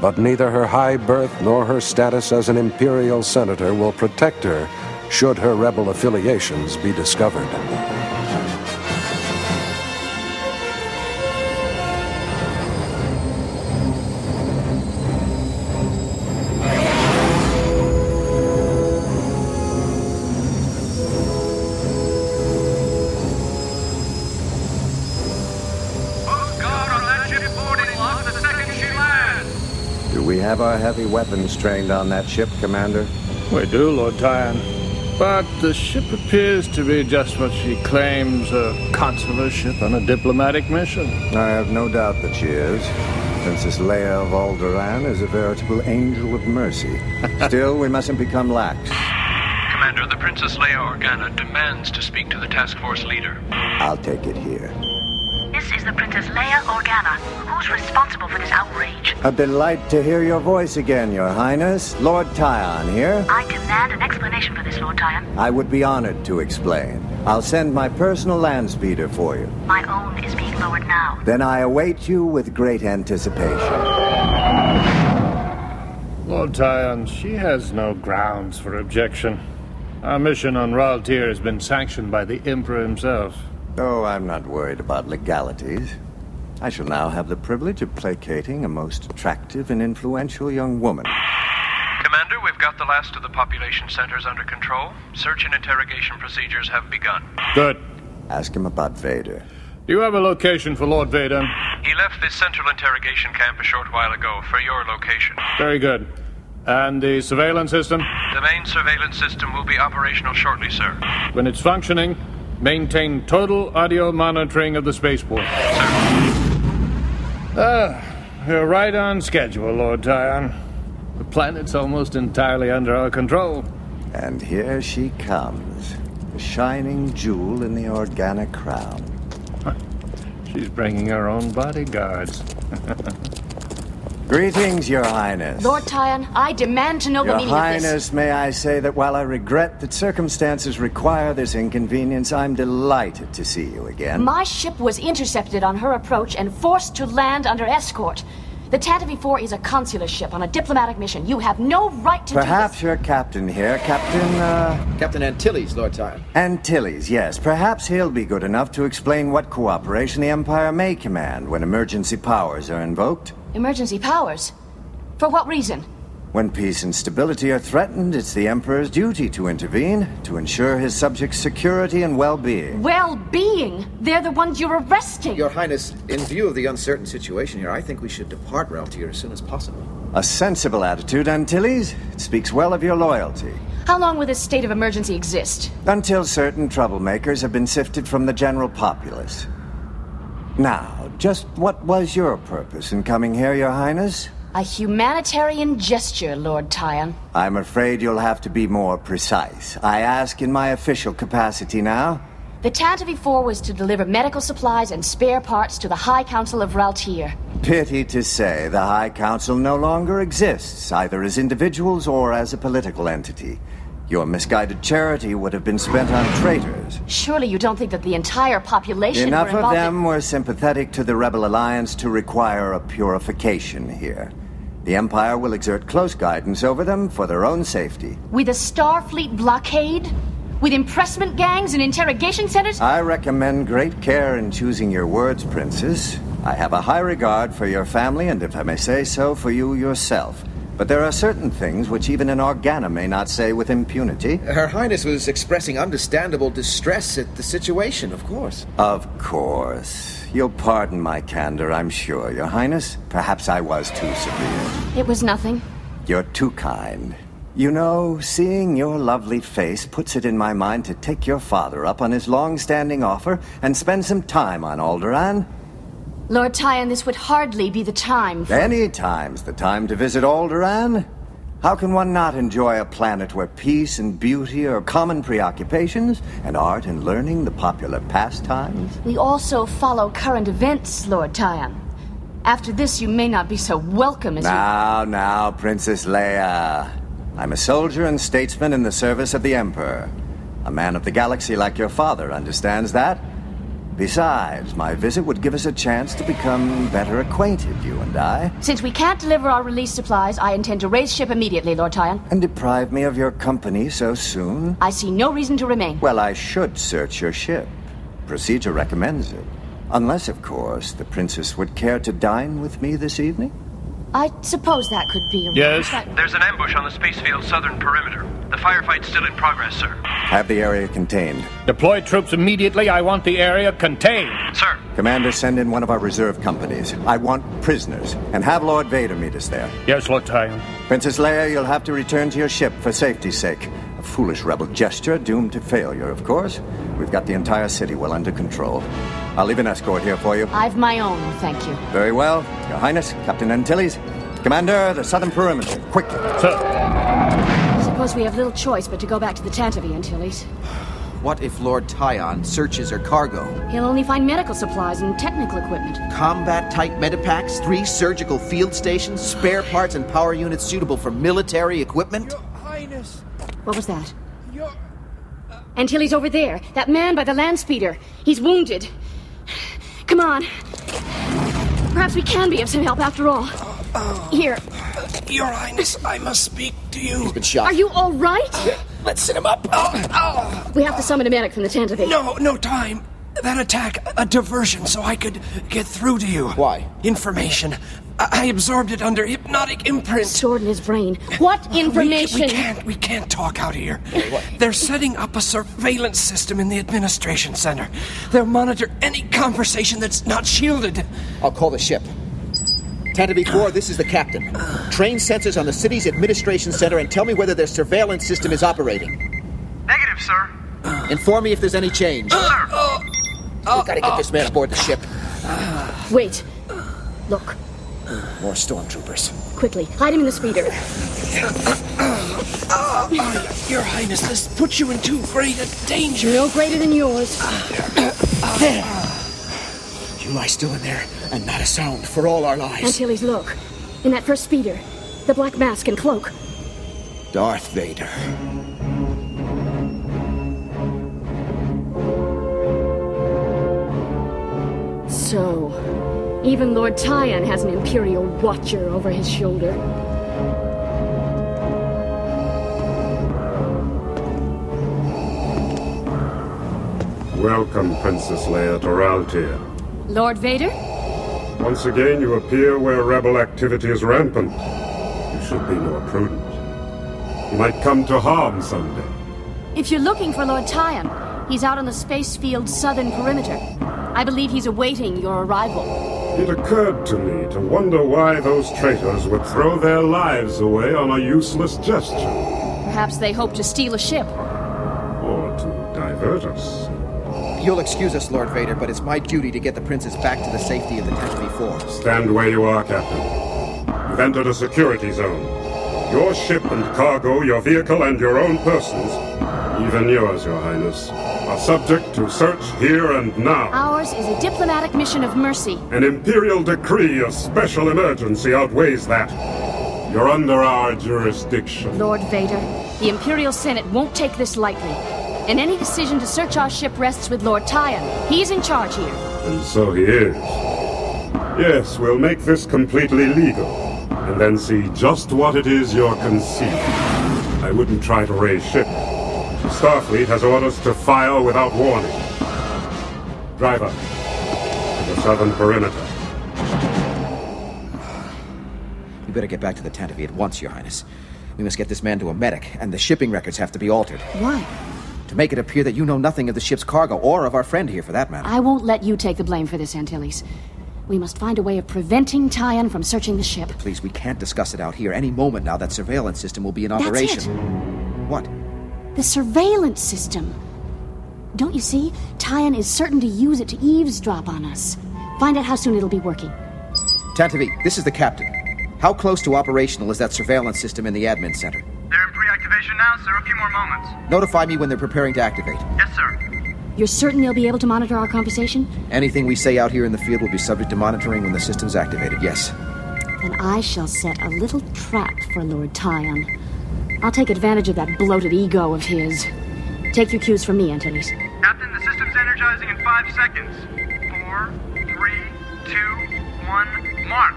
But neither her high birth nor her status as an imperial senator will protect her should her rebel affiliations be discovered. Have our heavy weapons trained on that ship, Commander? We do, Lord Tion. But the ship appears to be just what she claims a consular ship on a diplomatic mission. I have no doubt that she is. Princess Leia of Alderaan is a veritable angel of mercy. Still, we mustn't become lax. Commander, the Princess Leia Organa demands to speak to the task force leader. I'll take it here. This is the Princess Leia Organa. Who's responsible for this outrage? A delight to hear your voice again, Your Highness. Lord Tion here. I demand an explanation for this, Lord Tion. I would be honored to explain. I'll send my personal land speeder for you. My own is being lowered now. Then I await you with great anticipation. Lord Tion, she has no grounds for objection. Our mission on Ralltiir has been sanctioned by the Emperor himself. Oh, I'm not worried about legalities. I shall now have the privilege of placating a most attractive and influential young woman. Commander, we've got the last of the population centers under control. Search and interrogation procedures have begun. Good. Ask him about Vader. Do you have a location for Lord Vader? He left this central interrogation camp a short while ago for your location. Very good. And the surveillance system? The main surveillance system will be operational shortly, sir. When it's functioning, maintain total audio monitoring of the spaceport. Ah, you're right on schedule, Lord Tion. The planet's almost entirely under our control. And here she comes, the shining jewel in the organic crown. She's bringing her own bodyguards. Greetings, Your Highness. Lord Tion, I demand to know Your the meaning Highness, of this. may I say that while I regret that circumstances require this inconvenience, I'm delighted to see you again. My ship was intercepted on her approach and forced to land under escort. The Tantive 4 is a consular ship on a diplomatic mission. You have no right to Perhaps your captain here, Captain, uh... Captain Antilles, Lord Tion. Antilles, yes. Perhaps he'll be good enough to explain what cooperation the Empire may command when emergency powers are invoked. Do this. Emergency powers? For what reason? When peace and stability are threatened, it's the Emperor's duty to intervene, to ensure his subjects' security and well-being. Well-being. They're the ones you're arresting. Your Highness, in view of the uncertain situation here, I think we should depart Ralltiir as soon as possible. A sensible attitude, Antilles. It speaks well of your loyalty. How long will this state of emergency exist? Until certain troublemakers have been sifted from the general populace. Now, just what was your purpose in coming here, Your Highness? A humanitarian gesture, Lord Tion. I'm afraid you'll have to be more precise. I ask in my official capacity now. The Tantive 4 was to deliver medical supplies and spare parts to the High Council of Ralltiir. Pity to say, the High Council no longer exists, either as individuals or as a political entity. Your misguided charity would have been spent on traitors. Surely you don't think that the entire population Enough of them were sympathetic to the Rebel Alliance to require a purification here. The Empire will exert close guidance over them for their own safety. with a Starfleet blockade? With impressment gangs and interrogation centers? I recommend great care in choosing your words, Princess. I have a high regard for your family, and if I may say so, for you yourself. But there are certain things which even an Organa may not say with impunity. Her Highness was expressing understandable distress at the situation, of course. Of course. You'll pardon my candor, I'm sure, Your Highness. Perhaps I was too severe. It was nothing. You're too kind. You know, seeing your lovely face puts it in my mind to take your father up on his long-standing offer and spend some time on Alderaan. Lord Tion, this would hardly be the time for... Any time's the time to visit Alderaan. How can one not enjoy a planet where peace and beauty are common preoccupations, and art and learning the popular pastimes? We also follow current events, Lord Tion. After this, you may not be so welcome as you... Now, now, Princess Leia. I'm a soldier and statesman in the service of the Emperor. A man of the galaxy like your father understands that. Besides, my visit would give us a chance to become better acquainted, you and I. Since we can't deliver our release supplies, I intend to raise ship immediately, Lord Tion. And deprive me of your company so soon? I see no reason to remain. Well, I should search your ship. Procedure recommends it. Unless, of course, the princess would care to dine with me this evening? I suppose that could be Yes? arranged. There's an ambush on the Spacefield's southern perimeter. The firefight's still in progress, sir. Have the area contained. Deploy troops immediately. I want the area contained. Sir, Commander, send in one of our reserve companies. I want prisoners, and have Lord Vader meet us there. Yes, Lord Tion. Princess Leia, you'll have to return to your ship for safety's sake. A foolish rebel gesture, doomed to failure, of course. We've got the entire city well under control. I'll leave an escort here for you. I've my own, thank you. Very well. Your Highness, Captain Antilles. Commander, the southern perimeter. Quickly. Sir, Suppose we have little choice but to go back to the Tantive, Antilles. What if Lord Tion searches her cargo? He'll only find medical supplies and technical equipment. Combat type medipacks, three surgical field stations, spare parts and power units suitable for military equipment? Your Highness! What was that? Your uh, Antilles over there. That man by the land speeder. He's wounded. Come on. Perhaps we can be of some help after all. Here. Your Highness, I must speak to you. He's Been shot. Are you all right? Let's sit him up. Oh, oh. We have to summon a medic from the Tantive. No, no time. That attack, a diversion, so I could get through to you. Why? Information. I, I absorbed it under hypnotic imprint. Stored in his brain. What information? We, we can't. We can't talk out here. They're setting up a surveillance system in the administration center. They'll monitor any conversation that's not shielded. I'll call the ship. Tantive 4, this is the captain. Train sensors on the city's administration center and tell me whether their surveillance system is operating. negative, sir. Inform me if there's any change. Sir, We gotta get this man aboard the ship. Wait. Look. More stormtroopers. Quickly. Hide him in the speeder. Your Highness, this puts you in too great a danger. No greater than yours. There! You lie still in there, and not a sound for all our lives. Antilles, look. In that first speeder. The black mask and cloak. Darth Vader. So, even Lord Tion has an Imperial watcher over his shoulder. Welcome, Princess Leia to Ralltiir. Lord Vader? Once again, you appear where rebel activity is rampant. You should be more prudent. You might come to harm someday. If you're looking for Lord Tion, he's out on the space field's southern perimeter. I believe he's awaiting your arrival. It occurred to me to wonder why those traitors would throw their lives away on a useless gesture, Perhaps they hope to steal a ship. or to divert us. You'll excuse us, Lord Vader, but it's my duty to get the princess back to the safety of the Tantive 4. Stand where you are, Captain. You've entered a security zone. Your ship and cargo, your vehicle, and your own persons, even yours, Your Highness, are subject to search here and now. Ours is a diplomatic mission of mercy. An imperial decree of special emergency outweighs that. You're under our jurisdiction. Lord Vader, the Imperial Senate won't take this lightly. And any decision to search our ship rests with Lord Tion. He's in charge here. And so he is. Yes, we'll make this completely legal, and then see just what it is you're concealing. I wouldn't try to raise ship. Starfleet has orders to fire without warning. Driver, to the southern perimeter. You better get back to the Tantive at once, Your Highness. We must get this man to a medic, and the shipping records have to be altered. Why? To make it appear that you know nothing of the ship's cargo, or of our friend here for that matter. I won't let you take the blame for this, Antilles. We must find a way of preventing Tion from searching the ship. Please, we can't discuss it out here. Any moment now, that surveillance system will be in operation. That's operation. it. What? The surveillance system. Don't you see? Tion is certain to use it to eavesdrop on us. Find out how soon it'll be working. Tantive, this is the captain. How close to operational is that surveillance system in the admin center? They're in pre-activation now, sir. A few more moments. Notify me when they're preparing to activate. Yes, sir. You're certain they'll be able to monitor our conversation? Anything we say out here in the field will be subject to monitoring when the system's activated, yes. Then I shall set a little trap for Lord Tion. I'll take advantage of that bloated ego of his. Take your cues from me, Antilles. Captain, the system's energizing in five seconds. Four, three, two, one, mark.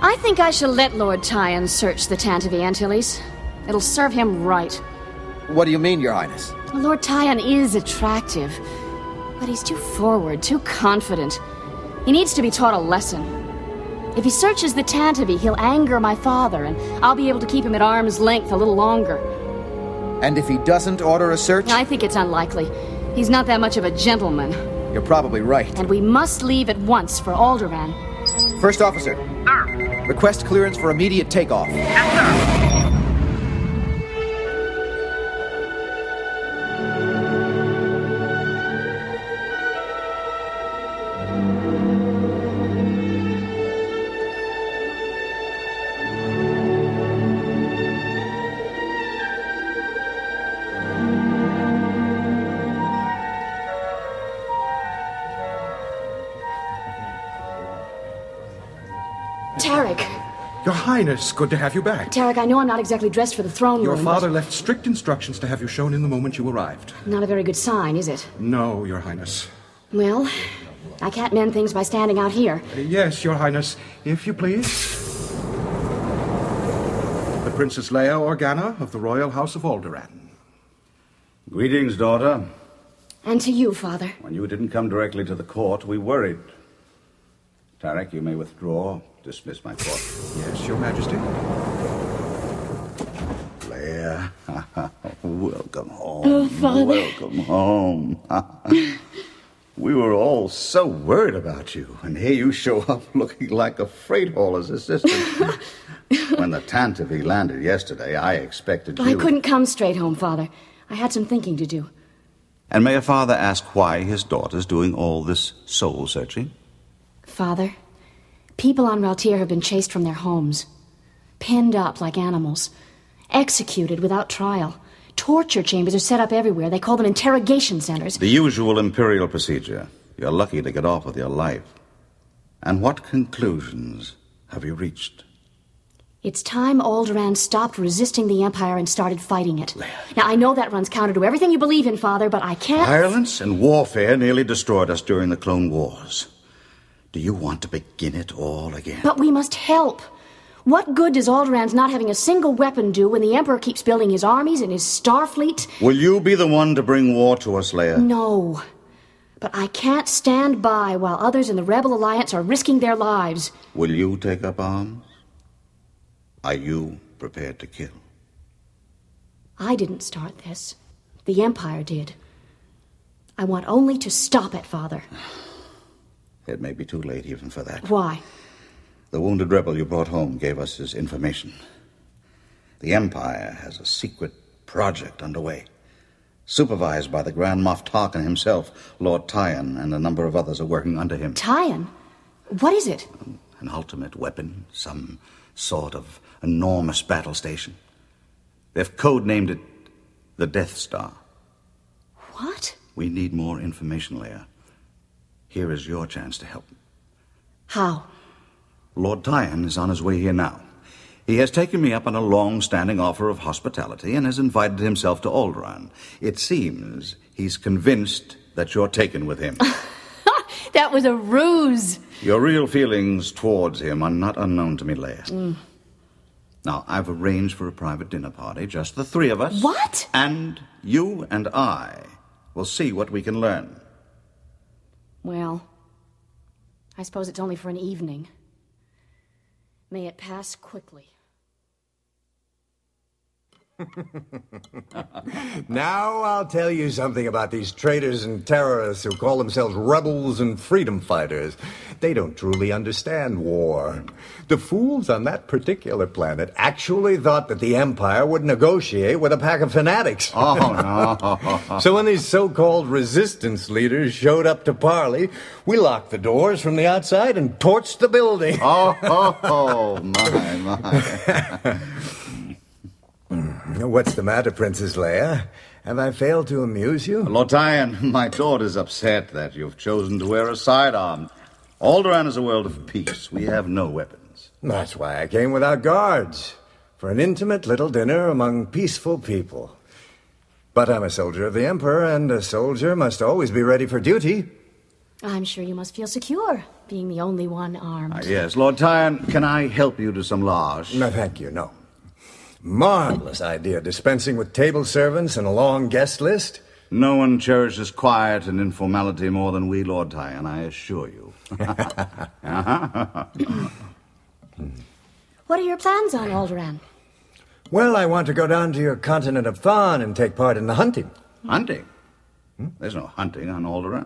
I think I shall let Lord Tion search the Tantive Antilles. It'll serve him right. What do you mean, Your Highness? Lord Tion is attractive, but he's too forward, too confident. He needs to be taught a lesson. If he searches the Tantive, he'll anger my father, and I'll be able to keep him at arm's length a little longer. And if he doesn't order a search? I think it's unlikely. He's not that much of a gentleman. You're probably right. And we must leave at once for Alderaan. First officer. Sir. Request clearance for immediate takeoff. Yes, sir. Highness, good to have you back. Tarek, I know I'm not exactly dressed for the throne Your room. father left strict instructions to have you shown in the moment you arrived. Not a very good sign, is it? No, Your Highness. Well, I can't mend things by standing out here. Uh, Yes, Your Highness, if you please. The Princess Leia Organa of the Royal House of Alderaan. Greetings, daughter. And to you, father. When you didn't come directly to the court, we worried. Tarek, you may withdraw. Dismiss my court. Yes, Your Majesty. Leia, welcome home. Oh, Father. Welcome home. we were all so worried about you, and here you show up looking like a freight hauler's assistant. when the Tantive landed yesterday, I expected I you. couldn't come straight home, father. I had some thinking to do. And may a father ask why his daughter's doing all this soul searching? Father, people on Ralltiir have been chased from their homes, pinned up like animals, executed without trial. Torture chambers are set up everywhere. They call them interrogation centers. The usual imperial procedure. You're lucky to get off with your life. And what conclusions have you reached? It's time Alderaan stopped resisting the Empire and started fighting it. Now, I know that runs counter to everything you believe in, Father, but I can't. Violence and warfare nearly destroyed us during the Clone Wars. Do you want to begin it all again? But we must help. What good does Alderaan's not having a single weapon do when the Emperor keeps building his armies and his Starfleet? Will you be the one to bring war to us, Leia? No. But I can't stand by while others in the Rebel Alliance are risking their lives. Will you take up arms? Are you prepared to kill? I didn't start this. The Empire did. I want only to stop it, Father. It may be too late even for that. Why? The wounded rebel you brought home gave us his information. The Empire has a secret project underway, supervised by the Grand Moff Tarkin himself. Lord Tion and a number of others are working under him. Tion? What is it? An ultimate weapon, some sort of enormous battle station. They've codenamed it the Death Star. What? We need more information, Leia. Here is your chance to help. How? Lord Tion is on his way here now. He has taken me up on a long standing offer of hospitality and has invited himself to Alderaan. It seems he's convinced that you're taken with him. That was a ruse. Your real feelings towards him are not unknown to me, Leia. Mm. Now, I've arranged for a private dinner party, just the three of us. What? And you and I will see what we can learn. Well, I suppose it's only for an evening. May it pass quickly. Now I'll tell you something about these traitors and terrorists who call themselves rebels and freedom fighters. They don't truly understand war. The fools on that particular planet actually thought that the Empire would negotiate with a pack of fanatics. Oh, no. so when these so-called resistance leaders showed up to parley, we locked the doors from the outside and torched the building. Oh, oh, oh my, my. What's the matter, Princess Leia? Have I failed to amuse you? Lord Tion, my is upset that you've chosen to wear a sidearm. Alderaan is a world of peace. We have no weapons. That's why I came without guards. For an intimate little dinner among peaceful people. But I'm a soldier of the Emperor, and a soldier must always be ready for duty. I'm sure you must feel secure, being the only one armed. Ah, yes, Lord Tion, can I help you to some large? No, thank you, no. Marvelous idea, dispensing with table servants and a long guest list. No one cherishes quiet and informality more than we, Lord Tion, I assure you. What are your plans on Alderaan? Well, I want to go down to your continent of Thon and take part in the hunting. Hunting? There's no hunting on Alderaan.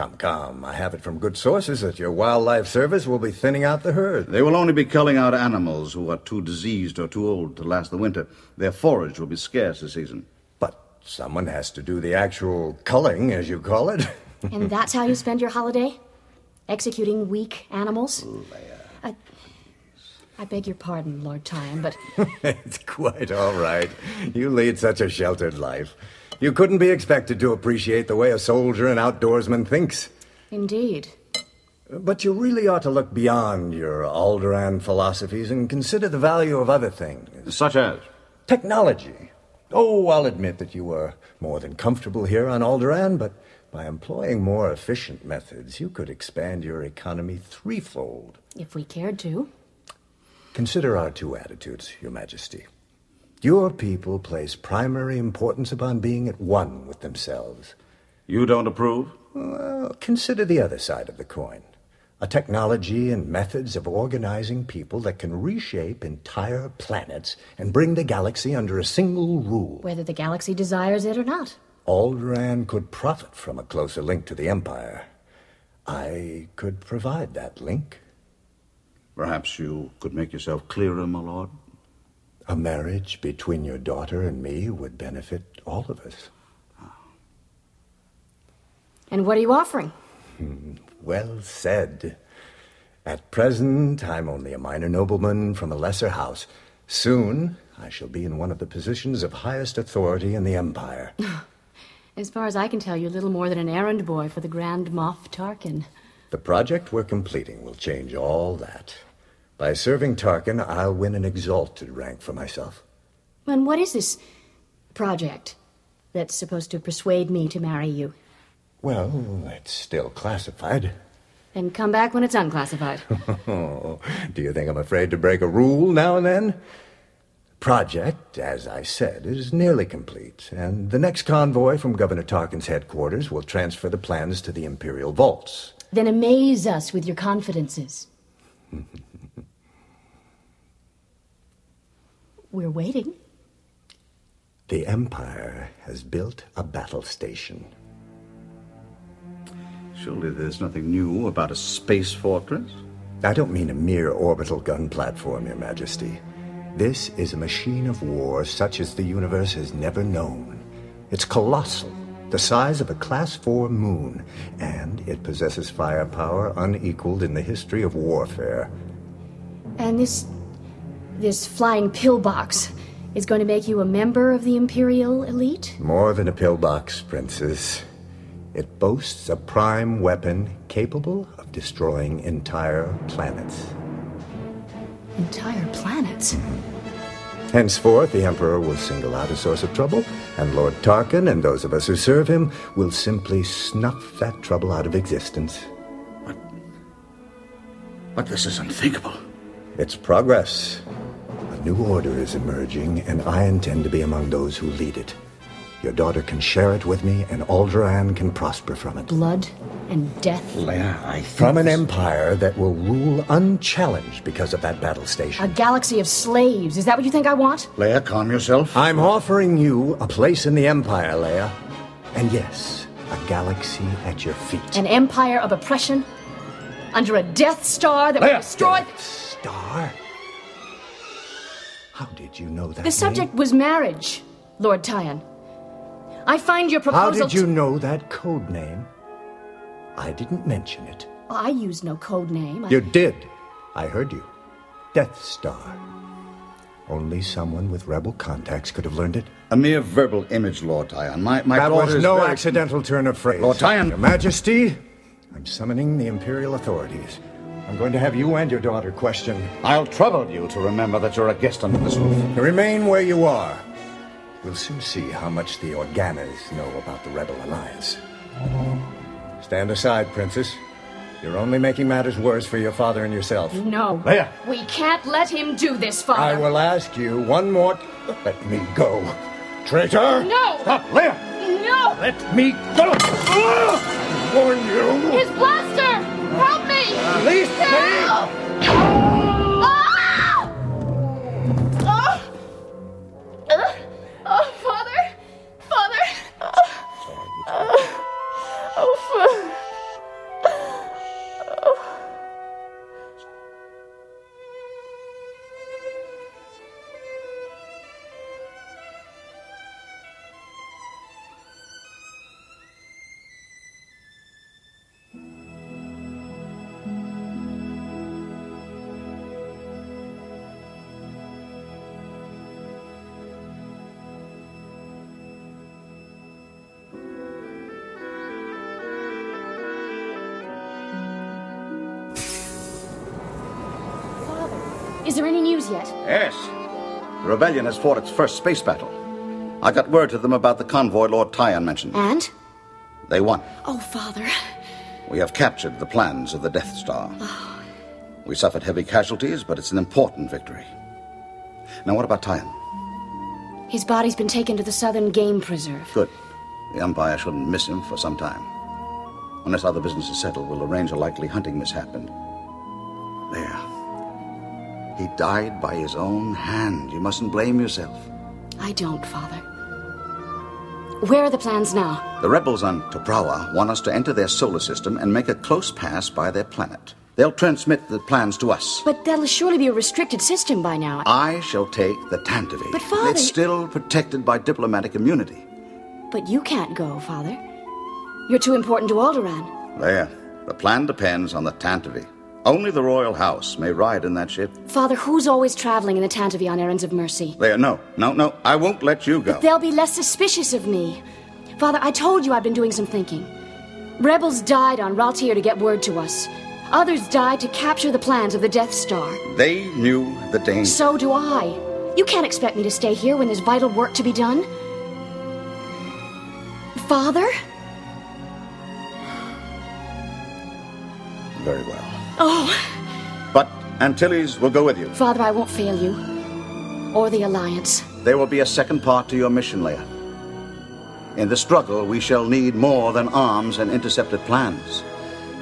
Come, come. I have it from good sources that your wildlife service will be thinning out the herd. They will only be culling out animals who are too diseased or too old to last the winter. Their forage will be scarce this season. But someone has to do the actual culling, as you call it. and that's how you spend your holiday? Executing weak animals? I, I beg your pardon, Lord Tion, but it's quite all right. You lead such a sheltered life. You couldn't be expected to appreciate the way a soldier and outdoorsman thinks. indeed. But you really ought to look beyond your Alderaan philosophies and consider the value of other things. Such as? Technology. Oh, I'll admit that you were more than comfortable here on Alderaan, but by employing more efficient methods, you could expand your economy threefold. If we cared to. Consider our two attitudes, Your Majesty. Your people place primary importance upon being at one with themselves. You don't approve? Well, consider the other side of the coin. A technology and methods of organizing people that can reshape entire planets and bring the galaxy under a single rule. Whether the galaxy desires it or not. Alderaan could profit from a closer link to the Empire. I could provide that link. Perhaps you could make yourself clearer, my lord. A marriage between your daughter and me would benefit all of us. Ah. And what are you offering? Hmm, well said. At present, I'm only a minor nobleman from a lesser house. Soon, I shall be in one of the positions of highest authority in the Empire. As far as I can tell, you're little more than an errand boy for the Grand Moff Tarkin. The project we're completing will change all that. By serving Tarkin, I'll win an exalted rank for myself. And what is this project that's supposed to persuade me to marry you? Well, it's still classified. Then come back when it's unclassified. Oh, do you think I'm afraid to break a rule now and then? Project, as I said, is nearly complete, and the next convoy from Governor Tarkin's headquarters will transfer the plans to the Imperial vaults. then amaze us with your confidences. We're waiting. The Empire has built a battle station. Surely there's nothing new about a space fortress? I don't mean a mere orbital gun platform, Your Majesty. This is a machine of war such as the universe has never known. It's colossal, the size of a Class 4 moon, and it possesses firepower unequaled in the history of warfare. And this. This flying pillbox is going to make you a member of the Imperial elite? More than a pillbox, Princess. It boasts a prime weapon capable of destroying entire planets. Entire planets? Mm-hmm. Henceforth, the Emperor will single out a source of trouble, and Lord Tarkin and those of us who serve him will simply snuff that trouble out of existence. But. But this is unthinkable. It's progress. A new order is emerging, and I intend to be among those who lead it. Your daughter can share it with me, and Alderaan can prosper from it. Blood and death. Leia, I From an empire that will rule unchallenged because of that battle station. A galaxy of slaves. Is that what you think I want? Leia, calm yourself. I'm offering you a place in the empire, Leia. And yes, a galaxy at your feet. An empire of oppression? Under a Death Star that will destroy. Star? How did you know that? The subject was marriage, Lord Tion. I find your proposal. How did you know that code name? I didn't mention it. I used no code name. I... You did. I heard you. Death Star. Only someone with rebel contacts could have learned it. A mere verbal image, Lord Tion. My, my that was no very- accidental turn of phrase. Lord Tion. Your Majesty, I'm summoning the Imperial authorities. I'm going to have you and your daughter questioned. I'll trouble you to remember that you're a guest under this roof. Remain where you are. We'll soon see how much the Organas know about the Rebel Alliance. Stand aside, Princess. You're only making matters worse for your father and yourself. No. Leia. We can't let him do this, Father. I will ask you one more. Let me go. Traitor! No! Stop, Leia! No! Let me go! I warn you! His blaster! Me! Release me! Yet? Yes. The rebellion has fought its first space battle. I got word to them about the convoy Lord Tion mentioned. And? They won. Oh, Father. We have captured the plans of the Death Star. Oh. We suffered heavy casualties, but it's an important victory. Now, what about Tion? His body's been taken to the Southern Game Preserve. Good. The Empire shouldn't miss him for some time. Unless other business is settled, we'll arrange a likely hunting mishap and. He died by his own hand. You mustn't blame yourself. I don't, Father. Where are the plans now? The rebels on Toprawa want us to enter their solar system and make a close pass by their planet. They'll transmit the plans to us. But that'll surely be a restricted system by now. I shall take the Tantive. But, Father- It's still protected by diplomatic immunity. But you can't go, Father. You're too important to Alderaan. There. The plan depends on the Tantive. Only the royal house may ride in that ship. Father, who's always traveling in the Tantive on errands of mercy? There, no, no, no. I won't let you go. They'll be less suspicious of me. Father, I told you I've been doing some thinking. Rebels died on Ralltiir to get word to us. Others died to capture the plans of the Death Star. They knew the danger. So do I. You can't expect me to stay here when there's vital work to be done. Father? Very well. Oh, But Antilles will go with you. Father, I won't fail you. Or the Alliance. There will be a second part to your mission, Leia. In the struggle, we shall need more than arms and intercepted plans.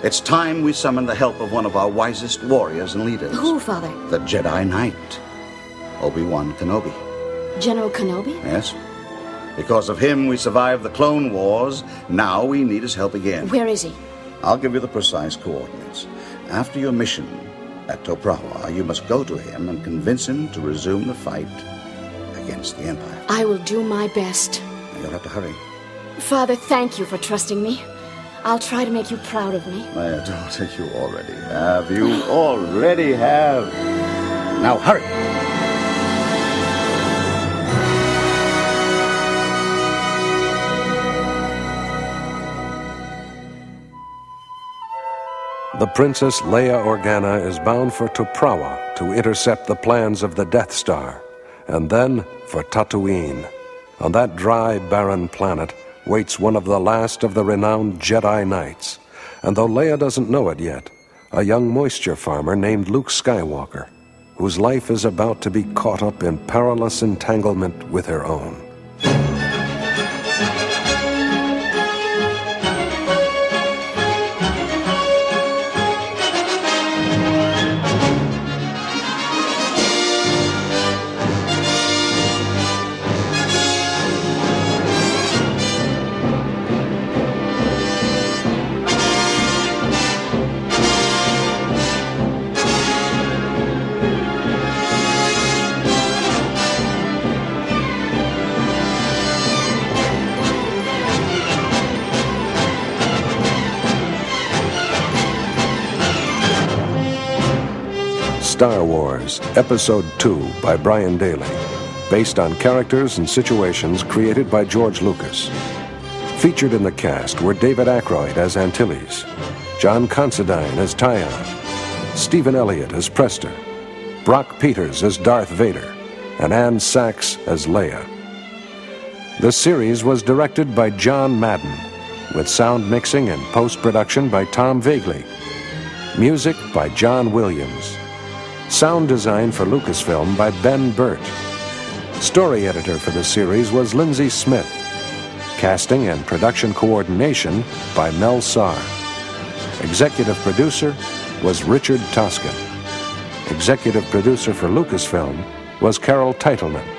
It's time we summon the help of one of our wisest warriors and leaders, Who, Father? the Jedi Knight, Obi-Wan Kenobi. General Kenobi? Yes? Because of him, we survived the Clone Wars. Now we need his help again. Where is he? I'll give you the precise coordinates. After your mission at Toprawa, you must go to him and convince him to resume the fight against the Empire. I will do my best. You'll have to hurry. Father, thank you for trusting me. I'll try to make you proud of me. My daughter, you already have. You already have. Now hurry. The Princess Leia Organa is bound for Toprawa to intercept the plans of the Death Star, and then for Tatooine. On that dry, barren planet waits one of the last of the renowned Jedi Knights, and though Leia doesn't know it yet, a young moisture farmer named Luke Skywalker, whose life is about to be caught up in perilous entanglement with her own. Star Wars, Episode 2 by Brian Daley, based on characters and situations created by George Lucas. Featured in the cast were David Ackroyd as Antilles, John Considine as Tion, Stephen Elliott as Prestor, Brock Peters as Darth Vader, and Ann Sachs as Leia. The series was directed by John Madden, with sound mixing and post production by Tom Voegeli. Music by John Williams. Sound design for Lucasfilm by Ben Burtt. Story editor for the series was Lindsay Smith. Casting and production coordination by Mel Sahr. Executive producer was Richard Toscan. Executive producer for Lucasfilm was Carol Titelman.